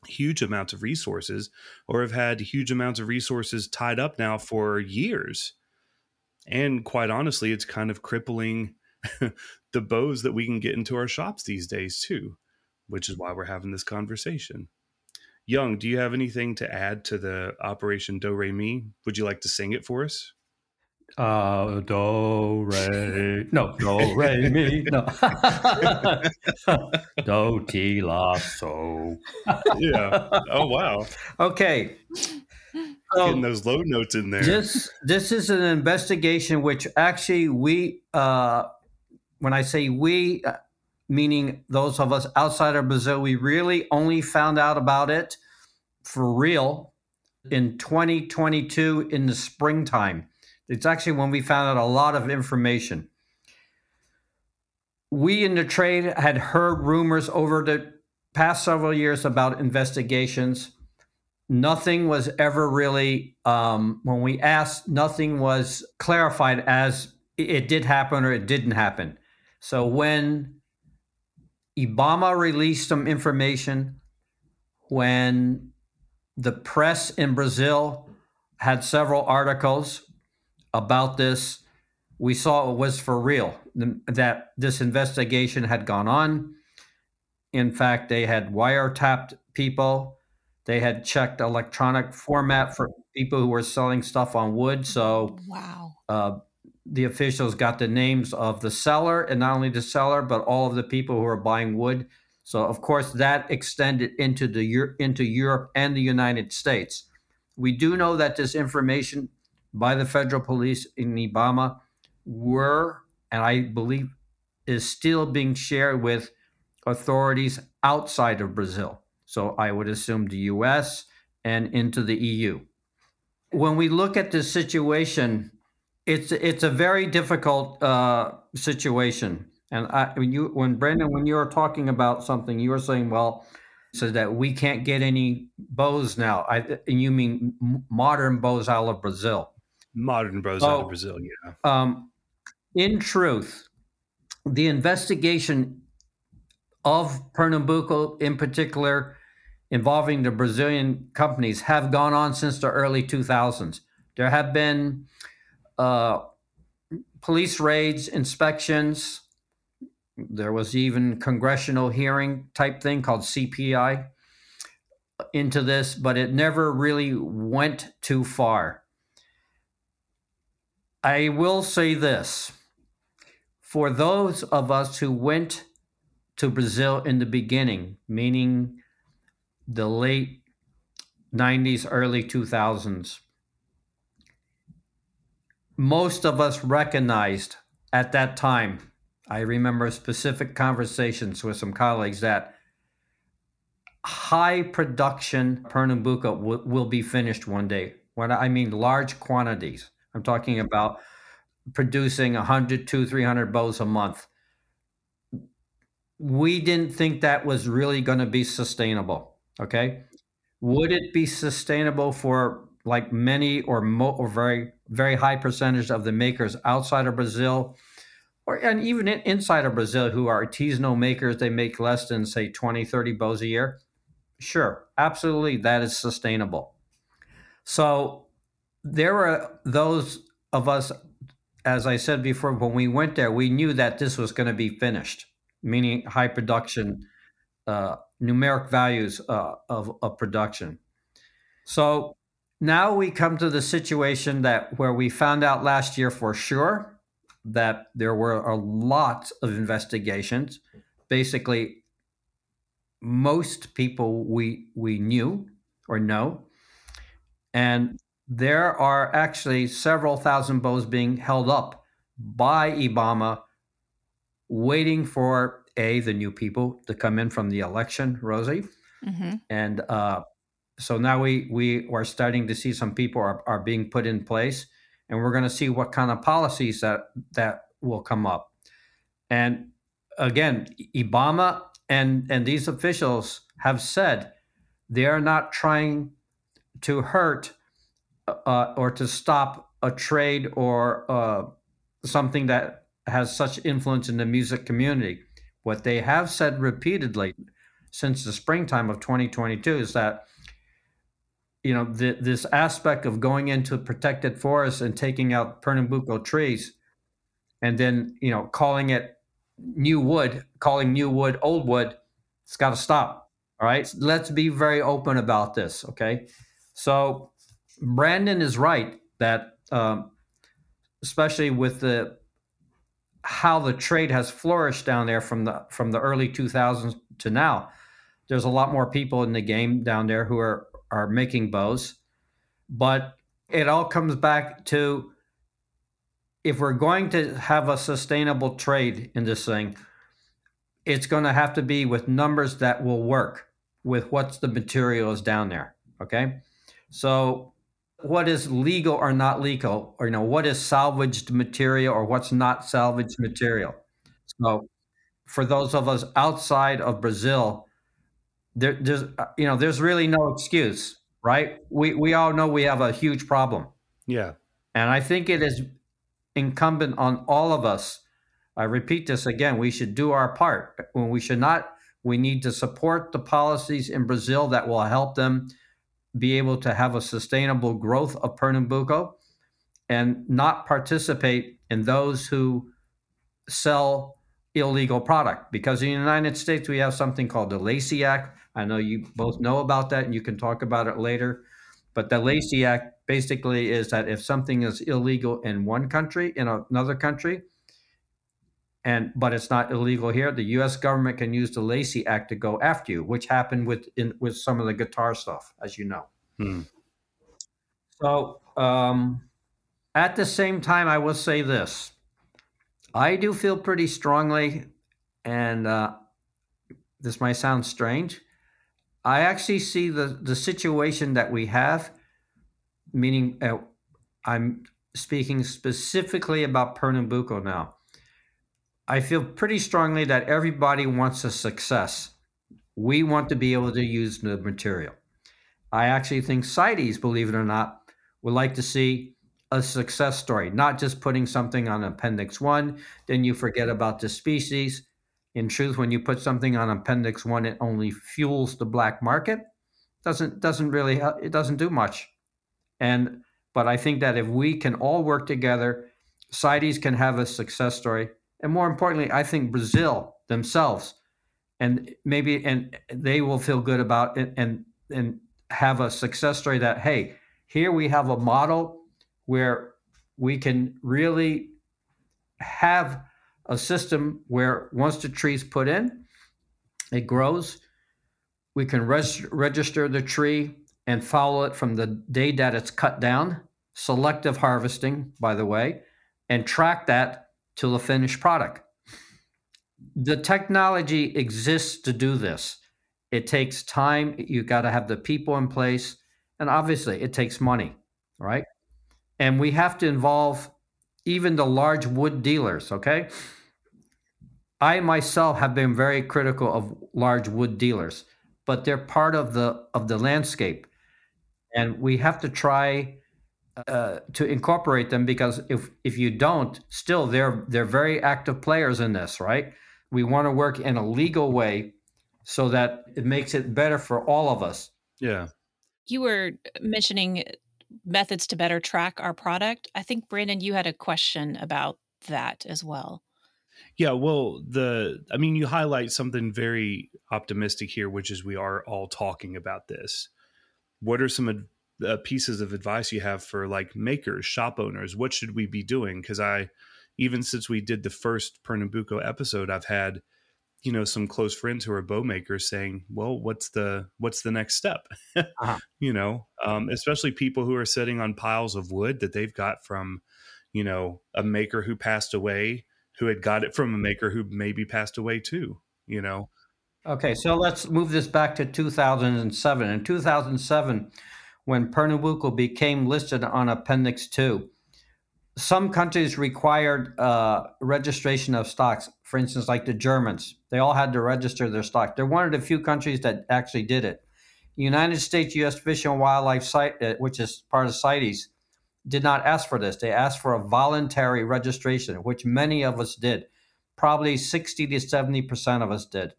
[SPEAKER 7] huge amounts of resources or have had huge amounts of resources tied up now for years. And quite honestly, it's kind of crippling *laughs* the bows that we can get into our shops these days, too, which is why we're having this conversation. Yung, do you have anything to add to the Operation Do Re Mi? Would you like to sing it for us?
[SPEAKER 10] Uh, do re no do re mi no *laughs* do ti la so.
[SPEAKER 7] yeah. Oh wow.
[SPEAKER 10] Okay.
[SPEAKER 7] So Getting those low notes in there.
[SPEAKER 10] This this is an investigation which actually we uh, when I say we, uh, meaning those of us outside of Brazil, we really only found out about it for real in 2022 in the springtime. It's actually when we found out a lot of information. We in the trade had heard rumors over the past several years about investigations. Nothing was ever really, um, when we asked, nothing was clarified as it did happen or it didn't happen. So when Ibama released some information, when the press in Brazil had several articles about this. We saw it was for real, that this investigation had gone on. In fact, they had wiretapped people, they had checked electronic format for people who were selling stuff on wood. So,
[SPEAKER 8] wow.
[SPEAKER 10] Uh, the officials got the names of the seller and not only the seller, but all of the people who are buying wood. So, of course, that extended into the into Europe and the United States. We do know that this information by the federal police in Ibama were, and I believe is still being shared with authorities outside of Brazil. So I would assume the US and into the EU. When we look at this situation, it's it's a very difficult uh, situation. And I, when you, when Brandon, when you were talking about something, you were saying, well, so that we can't get any bows now. I, and you mean modern bows out of Brazil?
[SPEAKER 7] modern bros out of Brazil. Yeah.
[SPEAKER 10] Um, in truth, the investigation of Pernambuco, in particular, involving the Brazilian companies, have gone on since the early 2000s. There have been uh, police raids, inspections. There was even congressional hearing type thing called CPI into this, but it never really went too far. I will say this for those of us who went to Brazil in the beginning, meaning the late 90s, early 2000s, most of us recognized at that time. I remember specific conversations with some colleagues that high production Pernambuco w- will be finished one day. When I mean large quantities. I'm talking about producing 100, 200, 300 bows a month. We didn't think that was really going to be sustainable. Okay. Would it be sustainable for like many or, mo- or very, very high percentage of the makers outside of Brazil? or and even inside of Brazil, who are artisanal makers, they make less than say 20, 30 bows a year. Sure, absolutely, that is sustainable. So there were those of us, as I said before, when we went there, we knew that this was going to be finished, meaning high production, uh, numeric values uh, of, of production. So now we come to the situation that where we found out last year for sure that there were a lot of investigations. Basically, most people we we knew or know, and there are actually several thousand bows being held up by IBAMA, waiting for a the new people to come in from the election, Rozie,
[SPEAKER 8] Mm-hmm.
[SPEAKER 10] and uh, so now we we are starting to see some people are, are being put in place and we're going to see what kind of policies that that will come up. And again ibama and and these officials have said they are not trying to hurt uh, or to stop a trade or uh, something that has such influence in the music community. What they have said repeatedly since the springtime of 2022 is that you know this aspect of going into protected forests and taking out pernambuco trees and then you know calling it new wood calling new wood old wood it's got to stop all right? Let's be very open about this okay? So brandon is right that um, especially with the how the trade has flourished down there from the from the early 2000s to now there's a lot more people in the game down there who are are making bows. But it all comes back to if we're going to have a sustainable trade in this thing, it's going to have to be with numbers that will work with what's the material is down there. Okay. So what is legal or not legal, or you know, what is salvaged material or what's not salvaged material. So for those of us outside of Brazil, there, there's uh, you know there's really no excuse right? We we all know we have a huge problem.
[SPEAKER 7] Yeah.
[SPEAKER 10] and i think it is incumbent on all of us i repeat this again we should do our part. When we should not we need to support the policies in brazil that will help them be able to have a sustainable growth of pernambuco and not participate in those who sell illegal product. Because in the united states we have something called the lacey act I know you both know about that and you can talk about it later. But the Lacey Act basically is that if something is illegal in one country, in another country, and but it's not illegal here, the U.S. government can use the Lacey Act to go after you, which happened with in, with some of the guitar stuff, as you know.
[SPEAKER 7] Hmm.
[SPEAKER 10] So um, at the same time, I will say this: I do feel pretty strongly, and uh, this might sound strange. I actually see the the situation that we have, meaning uh, I'm speaking specifically about Pernambuco now. I feel pretty strongly that everybody wants a success. We want to be able to use the material. I actually think CITES, believe it or not, would like to see a success story, not just putting something on Appendix 1, then you forget about the species. In truth, when you put something on Appendix 1, it only fuels the black market. Doesn't doesn't really it doesn't do much. And but I think that if we can all work together, CITES can have a success story. And more importantly, I think Brazil themselves and maybe and they will feel good about it and and have a success story that hey here we have a model where we can really have a system where once the tree's put in it grows we can res- register the tree and follow it from the day that it's cut down selective harvesting by the way and track that to the finished product the technology exists to do this. It takes time. You got to have the people in place. And obviously, it takes money, right? And we have to involve even the large wood dealers, okay? I myself have been very critical of large wood dealers, but they're part of the of the landscape. And we have to try uh, to incorporate them because if if you don't, still they're they're very active players in this, right? We want to work in a legal way so that it makes it better for all of us.
[SPEAKER 7] Yeah.
[SPEAKER 8] You were mentioning methods to better track our product. I think Brandon, you had a question about that as well.
[SPEAKER 7] Yeah, well, the I mean, you highlight something very optimistic here, which is we are all talking about this. What are some uh, pieces of advice you have for like makers, shop owners? What should we be doing? Because I, even since we did the first Pernambuco episode, I've had you know some close friends who are bow makers saying well what's the what's the next step *laughs* uh-huh. you know um, especially people who are sitting on piles of wood that they've got from you know a maker who passed away who had got it from a maker who maybe passed away too you know
[SPEAKER 10] okay so let's move this back to 2007 in 2007 when pernambuco became listed on appendix 2 some countries required uh, registration of stocks. For instance, like the Germans, they all had to register their stock. They're one of the few countries that actually did it. United States U.S. Fish and Wildlife site, uh, which is part of CITES, did not ask for this. They asked for a voluntary registration, which many of us did. Probably 60 to 70 percent of us did.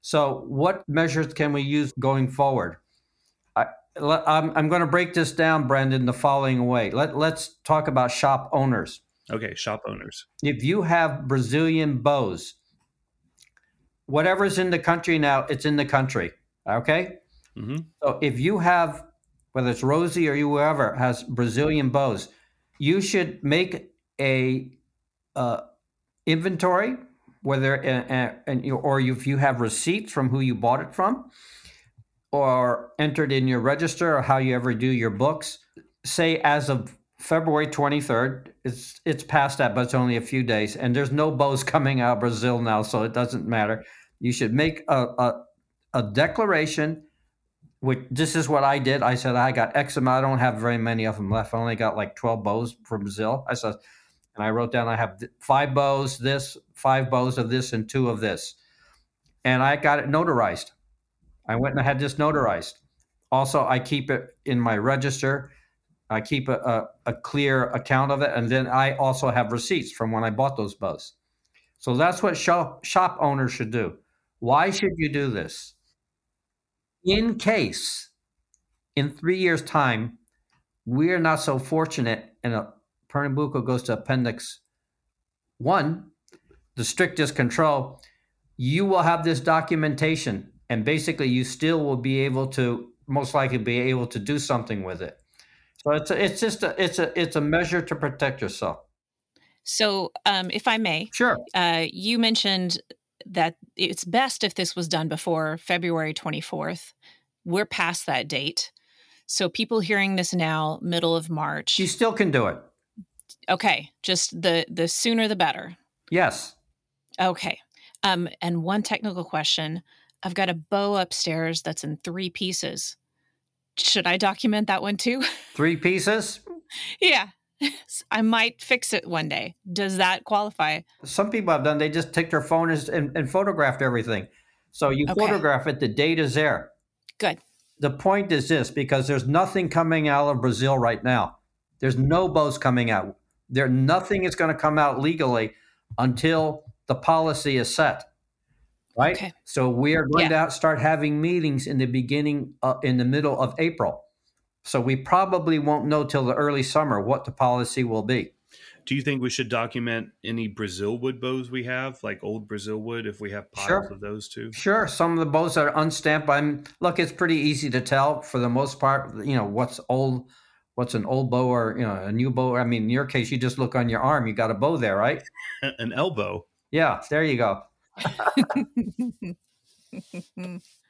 [SPEAKER 10] So, what measures can we use going forward? I'm, I'm going to break this down, Brandon, the following way. Let, let's talk about shop owners.
[SPEAKER 7] Okay, shop owners.
[SPEAKER 10] If you have Brazilian bows, whatever's in the country now, it's in the country. Okay? Mm-hmm. So if you have, whether it's Rozie or you whoever has Brazilian bows, you should make a uh, inventory, whether uh, and, or if you have receipts from who you bought it from, or entered in your register or how you ever do your books, say as of February 23rd, it's it's past that, but it's only a few days, and there's no bows *laughs* coming out of Brazil now, so it doesn't matter. You should make a, a, a declaration. Which this is what I did. I said I got X amount. I don't have very many of them left. I only got like 12 bows from Brazil. I said, and I wrote down I have five bows, this, five bows of this, and two of this, and I got it notarized. I went and I had this notarized. Also, I keep it in my register. I keep a, a, a, clear account of it. And then I also have receipts from when I bought those bows. So that's what shop, shop owners should do. Why should you do this? In case in three years' time, we're not so fortunate and a Pernambuco goes to Appendix 1, the strictest control, you will have this documentation and basically you still will be able to most likely be able to do something with it. So it's a, it's just a it's a it's a measure to protect yourself.
[SPEAKER 8] So, um, if I may,
[SPEAKER 10] sure.
[SPEAKER 8] Uh, you mentioned that it's best if this was done before February twenty fourth. We're past that date, so people hearing this now, middle of March,
[SPEAKER 10] you still can do it.
[SPEAKER 8] Okay, just the the sooner the better.
[SPEAKER 10] Yes.
[SPEAKER 8] Okay. Um, and one technical question: I've got a bow upstairs that's in three pieces. Should I document that one too? *laughs*
[SPEAKER 10] Three pieces?
[SPEAKER 8] yeah. *laughs* I might fix it one day. Does that qualify?
[SPEAKER 10] Some people have done, they just take their phone and, and photographed everything. So you okay. photograph it, the date is there.
[SPEAKER 8] Good.
[SPEAKER 10] The point is this because there's nothing coming out of Brazil right now. There's no boats coming out. There nothing is going to come out legally until the policy is set right? Okay. So we are going yeah. to start having meetings in the beginning, uh, in the middle of April. So we probably won't know till the early summer what the policy will be.
[SPEAKER 7] Do you think we should document any Brazil wood bows we have, like old Brazil wood, if we have piles sure. of those too?
[SPEAKER 10] Sure. Some of the bows are unstamped. I'm look, it's pretty easy to tell for the most part. You know what's old, what's an old bow or you know a new bow. I mean, in your case, you just look on your arm. You got a bow there, right? *laughs*
[SPEAKER 7] An elbow.
[SPEAKER 10] Yeah, there you go. *laughs* *laughs*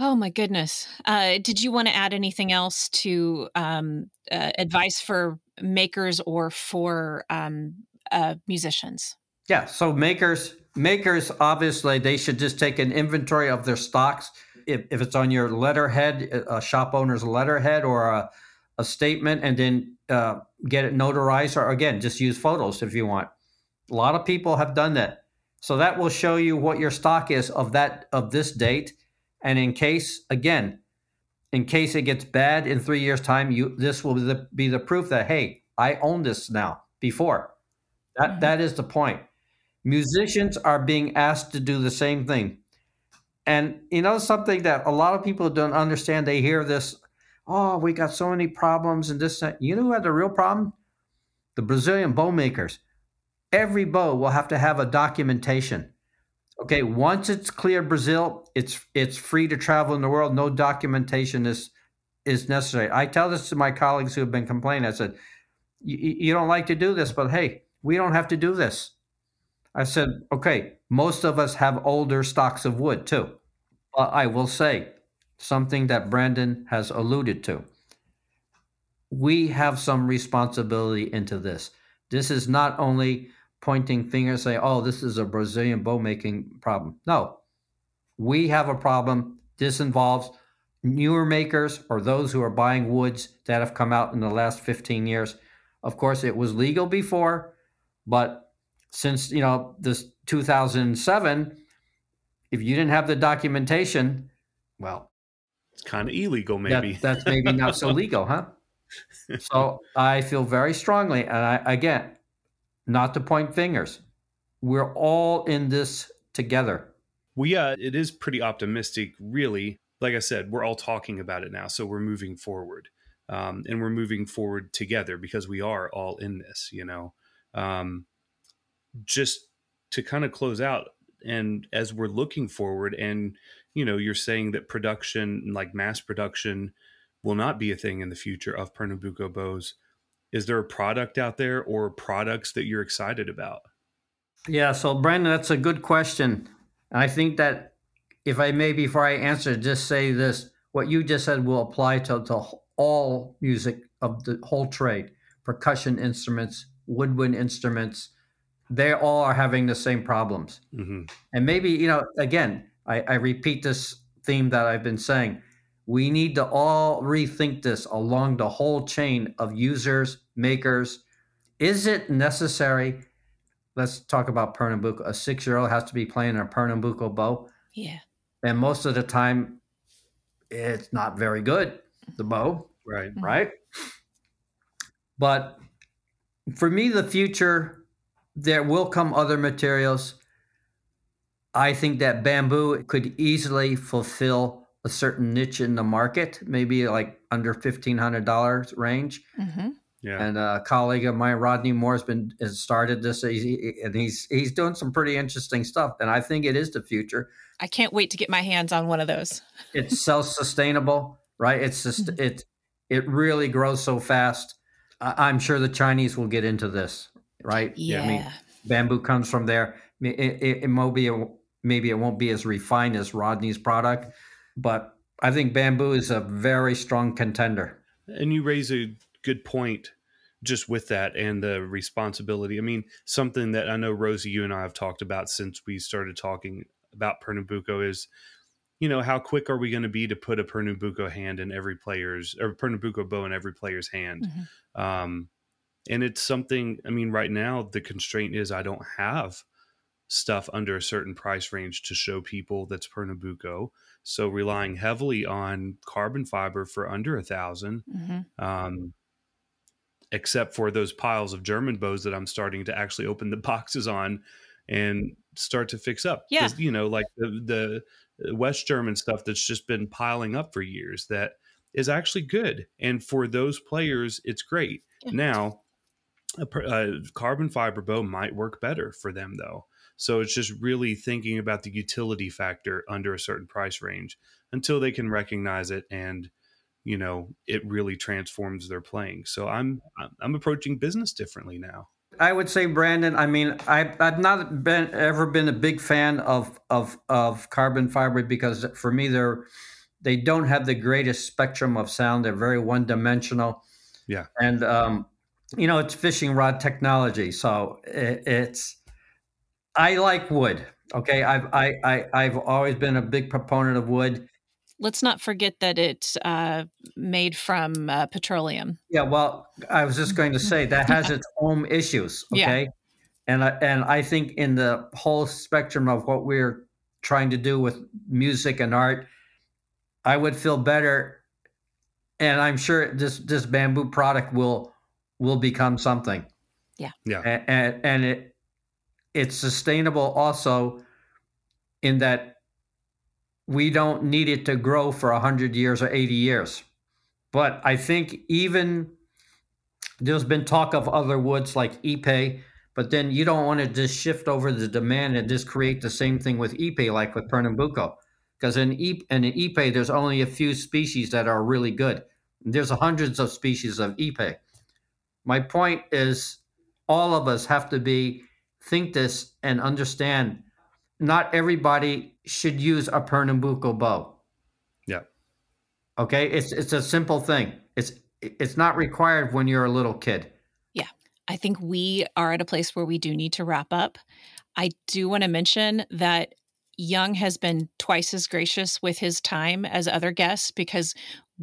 [SPEAKER 8] oh my goodness. Uh, did you want to add anything else to um, uh, advice for makers or for um, uh, musicians?
[SPEAKER 10] Yeah. So makers, makers, obviously, they should just take an inventory of their stocks. If, if it's on your letterhead, a shop owner's letterhead or a, a statement, and then uh, get it notarized, or again, just use photos if you want. A lot of people have done that. So that will show you what your stock is of that of this date. And in case again, in case it gets bad in three years' time, you this will be the, be the proof that hey, I own this now. Before that,
[SPEAKER 8] Mhm.
[SPEAKER 10] that is the point. Musicians are being asked to do the same thing, and you know something that a lot of people don't understand. They hear this, oh, we got so many problems and this. You know who had the real problem? The Brazilian bow makers. Every bow will have to have a documentation. Okay, once it's cleared Brazil, it's it's free to travel in the world. No documentation is is necessary. I tell this to my colleagues who have been complaining. I said, "You you don't like to do this, but hey, we don't have to do this." I said, "Okay, most of us have older stocks of wood too." But I will say something that Brandon has alluded to. We have some responsibility into this. This is not only pointing fingers say, oh, this is a Brazilian bow making problem. No, we have a problem. This involves newer makers or those who are buying woods that have come out in the last 15 years. Of course, it was legal before, but since, you know, this 2007, if you didn't have the documentation, well,
[SPEAKER 7] It's kind of illegal,
[SPEAKER 10] that-
[SPEAKER 7] maybe.
[SPEAKER 10] that's maybe not so *laughs* legal, huh? So I feel very strongly, and I again, not to point fingers, we're all in this together.
[SPEAKER 7] Well, yeah, it is pretty optimistic, really. Like I said, we're all talking about it now, so we're moving forward, um, and we're moving forward together because we are all in this. You know, um, just to kind of close out, and as we're looking forward, and you know, you're saying that production, like mass production, will not be a thing in the future of Pernambuco bows. Is there a product out there or products that you're excited about?
[SPEAKER 10] Yeah, so Brandon, that's a good question. And I think that if I may, before I answer, just say this what you just said will apply to, to all music of the whole trade percussion instruments, woodwind instruments. They all are having the same problems.
[SPEAKER 7] hmm
[SPEAKER 10] And maybe, you know, again, I, I repeat this theme that I've been saying. We need to all rethink this along the whole chain of users, makers. Is it necessary? Let's talk about Pernambuco. A six year old has to be playing a Pernambuco bow.
[SPEAKER 8] Yeah.
[SPEAKER 10] And most of the time, it's not very good, the bow
[SPEAKER 7] Right.
[SPEAKER 10] right? But for me, the future, there will come other materials. I think that bamboo could easily fulfill a certain niche in the market, maybe like under fifteen hundred dollars range.
[SPEAKER 8] hmm
[SPEAKER 7] Yeah.
[SPEAKER 10] And uh, a colleague of mine, Rodney Mohr, has been has started this, he's- and he's he's doing some pretty interesting stuff. And I think it is the future.
[SPEAKER 8] I can't wait to get my hands on one of those. *laughs*
[SPEAKER 10] It's self sustainable, right? It's just mm-hmm. it it really grows so fast. I, I'm sure the Chinese will get into this, right?
[SPEAKER 8] Yeah.
[SPEAKER 10] I mean, bamboo comes from there. It, it, it might be a, maybe it won't be as refined as Rodney's product, but I think bamboo is a very strong contender.
[SPEAKER 7] And you raise a good point just with that and the responsibility. I mean, something that I know Rozie, you and I have talked about since we started talking about Pernambuco is, you know, how quick are we going to be to put a Pernambuco hand in every player's or Pernambuco bow in every player's hand?
[SPEAKER 8] Mhm.
[SPEAKER 7] Um, and it's something, I mean, right now the constraint is I don't have stuff under a certain price range to show people that's Pernambuco. So relying heavily on carbon fiber for under a thousand
[SPEAKER 8] hmm
[SPEAKER 7] um, except for those piles of German bows that I'm starting to actually open the *laughs* boxes on and start to fix up.
[SPEAKER 8] Yeah.
[SPEAKER 7] you know, like the, the West German stuff that's just been piling up for years that is actually good. And for those players, it's great.
[SPEAKER 8] Yeah.
[SPEAKER 7] Now, a, a carbon fiber bow might work better for them though. So it's just really thinking about the utility factor under a certain price range until they can recognize it and you know it really transforms their playing. So I'm I'm- approaching business differently now.
[SPEAKER 10] I would say, Brandon. I mean, I, I've not been ever been a big fan of of of carbon fiber because for me they're they don't have the greatest spectrum of sound. They're very one dimensional.
[SPEAKER 7] Yeah.
[SPEAKER 10] and um, you know it's fishing rod technology, so it, it's. I like wood. Okay, I've I, I I've always been a big proponent of wood.
[SPEAKER 8] Let's not forget that it's uh, made from uh, petroleum.
[SPEAKER 10] Yeah, well, I was just going to *laughs* say that has its own issues.
[SPEAKER 8] Okay, Yeah.
[SPEAKER 10] Okay, and I, and I think in the whole spectrum of what we're trying to do with music and art, I would feel better and I'm sure this this bamboo product will will become something.
[SPEAKER 8] Yeah,
[SPEAKER 7] yeah,
[SPEAKER 10] and and, and it it's sustainable also in that we don't need it to grow for 100 years or 80 years. But I think even there's been talk of other woods like ipe, but then you don't want to just shift over the demand and just create the same thing with ipe like with Pernambuco. Because in, in ipe, there's only a few species that are really good. There's hundreds of species of ipe. My point is all of us have to be think this and understand not everybody should use a Pernambuco bow.
[SPEAKER 7] Yeah.
[SPEAKER 10] Okay, it's it's a simple thing. It's it's not required when you're a little kid.
[SPEAKER 8] Yeah. I think we are at a place where we do need to wrap up. I do want to mention that Yung has been twice as gracious with his time as other guests because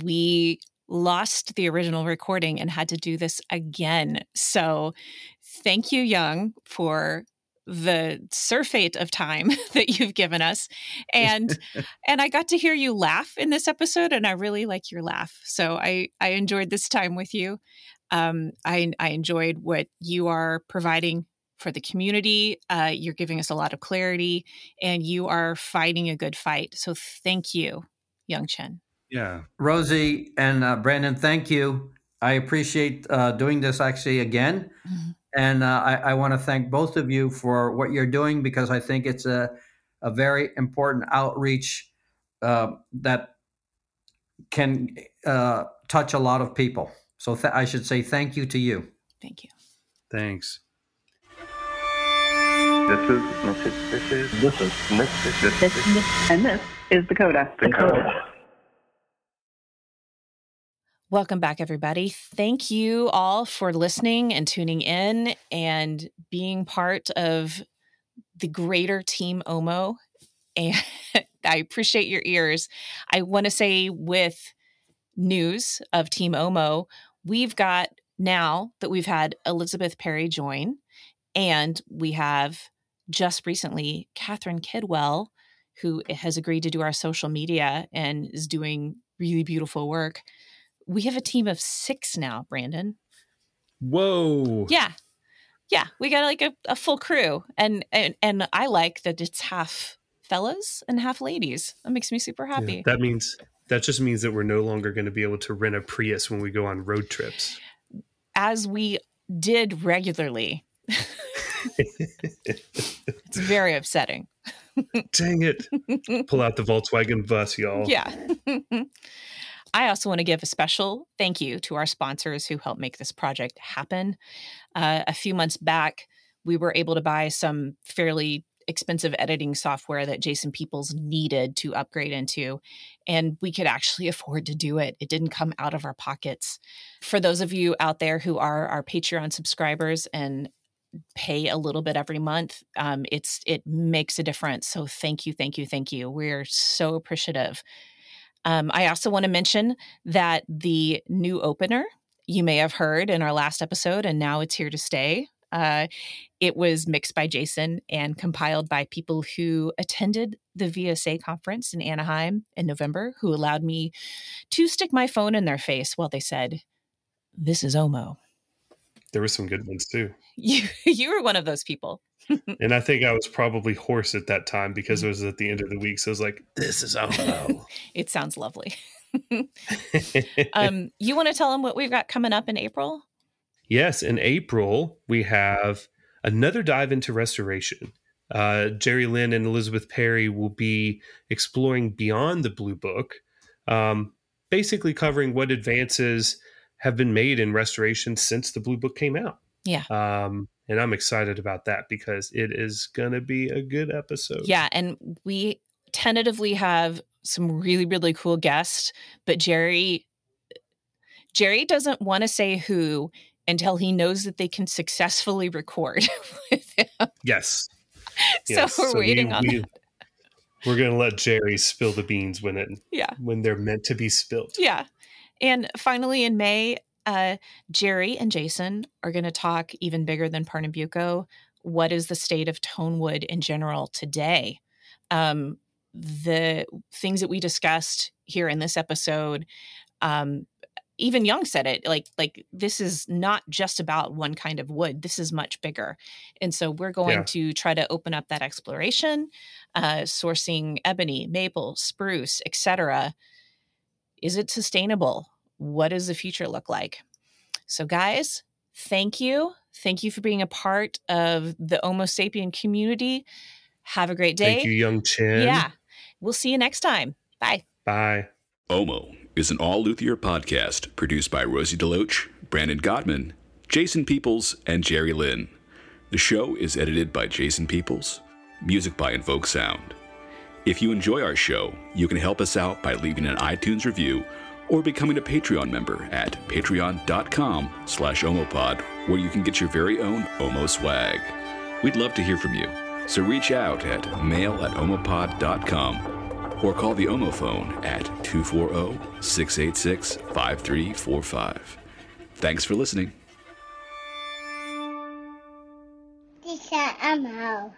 [SPEAKER 8] we lost the original recording and had to do this again. So, thank you, Yung, for the surfeit of time *laughs* that you've given us and *laughs* and i got to hear you laugh in this episode and i really like your laugh so i i enjoyed this time with you. Um i i enjoyed what you are providing for the community uh you're giving us a lot of clarity and you are fighting a good fight so thank you Yung Chin.
[SPEAKER 7] Yeah.
[SPEAKER 10] Rozie and uh, brandon thank you. I appreciate uh doing this actually again. Mm-hmm and uh, I, I want to thank both of you for what you're doing because I think it's a, a very important outreach uh, that can uh, touch a lot of people. So th- I should say thank you to you.
[SPEAKER 8] Thank you.
[SPEAKER 7] Thanks.
[SPEAKER 12] This is this is this is this is this is this is
[SPEAKER 6] and this is Dakota.
[SPEAKER 12] Dakota.
[SPEAKER 8] Welcome back, everybody. Thank you all for listening and tuning in and being part of the greater Team Omo. And *laughs* I appreciate your ears. I want to say, with news of Team Omo, we've got now that we've had Elizabeth Perry join, and we have just recently Catherine Kidwell, who has agreed to do our social media and is doing really beautiful work we have a team of six now, Brandon.
[SPEAKER 7] Whoa.
[SPEAKER 8] Yeah. Yeah. We got like a, a full crew. And, and and I like that it's half fellas and half ladies. That makes me super happy.
[SPEAKER 7] Yeah, that means that just means that we're no longer going to be able to rent a Prius when we go on road trips.
[SPEAKER 8] As we did regularly. it's *laughs* very upsetting.
[SPEAKER 7] Dang it. *laughs* Pull out the Volkswagen bus, y'all.
[SPEAKER 8] Yeah. *laughs* I also want to give a special thank you to our sponsors who helped make this project happen. Uh, a few months back, we were able to buy some fairly expensive editing software that Jason Peoples needed to upgrade into. And we could actually *laughs* afford to do it. It didn't come out of our pockets. For those of you out there who are our Patreon subscribers and pay a little bit every month um, it's it makes a difference so thank you thank you thank you we're so appreciative um, I also want to mention that the new opener you may have heard in our last episode, and now it's here to stay. Uh, it was mixed by Jason and compiled by people who attended the VSA conference in Anaheim in November, who allowed me to stick my phone in their face while they said, This is Omo.
[SPEAKER 7] There were some good ones too.
[SPEAKER 8] You *laughs* you were one of those people. *laughs*
[SPEAKER 7] and I think I was probably hoarse at that time because it was at the end of the week. So I was like, this is *laughs* Omo.
[SPEAKER 8] it sounds lovely. um, you want to tell them what we've got coming up in April?
[SPEAKER 7] Yes, in April, we have another dive into restoration. Uh, Jerry Lynn and Elizabeth Perry will be exploring beyond the Blue Book, um, basically covering what advances have been made in restoration since the Blue Book came out.
[SPEAKER 8] Yeah.
[SPEAKER 7] Um, and I'm excited about that because it is going to be a good episode.
[SPEAKER 8] Yeah. And we tentatively have some really, really cool guests, but Jerry. Jerry doesn't want to say who until he knows that they can successfully record *laughs* with him.
[SPEAKER 7] Yes. *laughs*
[SPEAKER 8] so yes. we're so waiting we, on we, that.
[SPEAKER 7] We're going to let Jerry spill the beans when it
[SPEAKER 8] yeah
[SPEAKER 7] when they're meant to be spilled.
[SPEAKER 8] Yeah. And finally in May, uh, Jerry and Jason are going to talk even bigger than Pernambuco. What is the state of Tonewood in general today? Um, the things that we discussed here in this episode um, even Yung said it like like this is not just about one kind of wood. This is much bigger, and so we're going
[SPEAKER 13] Yeah.
[SPEAKER 8] to try to open up that exploration, uh, sourcing ebony, maple, spruce, etc. Is it sustainable? What does the future look like? So, guys, thank you. Thank you for being a part of the Homo sapien community. Have a great day.
[SPEAKER 13] Thank you, Yung Chin.
[SPEAKER 8] Yeah. We'll see you next time. Bye.
[SPEAKER 13] Bye.
[SPEAKER 6] Omo is an all luthier podcast produced by Rozie DeLoach, Brandon Gottman, Jason Peoples, and Jerry Lynn. The show is edited by Jason Peoples, music by Invoke Sound. If you enjoy our show, you can help us out by leaving an iTunes review or becoming a Patreon member at patreon.com slash omopod, where you can get your very own Omo swag. We'd love to hear from you, so reach out at mail at omopod.com or call the Omo phone at 240 686 5345. Thanks for listening.
[SPEAKER 14] This is Elmo.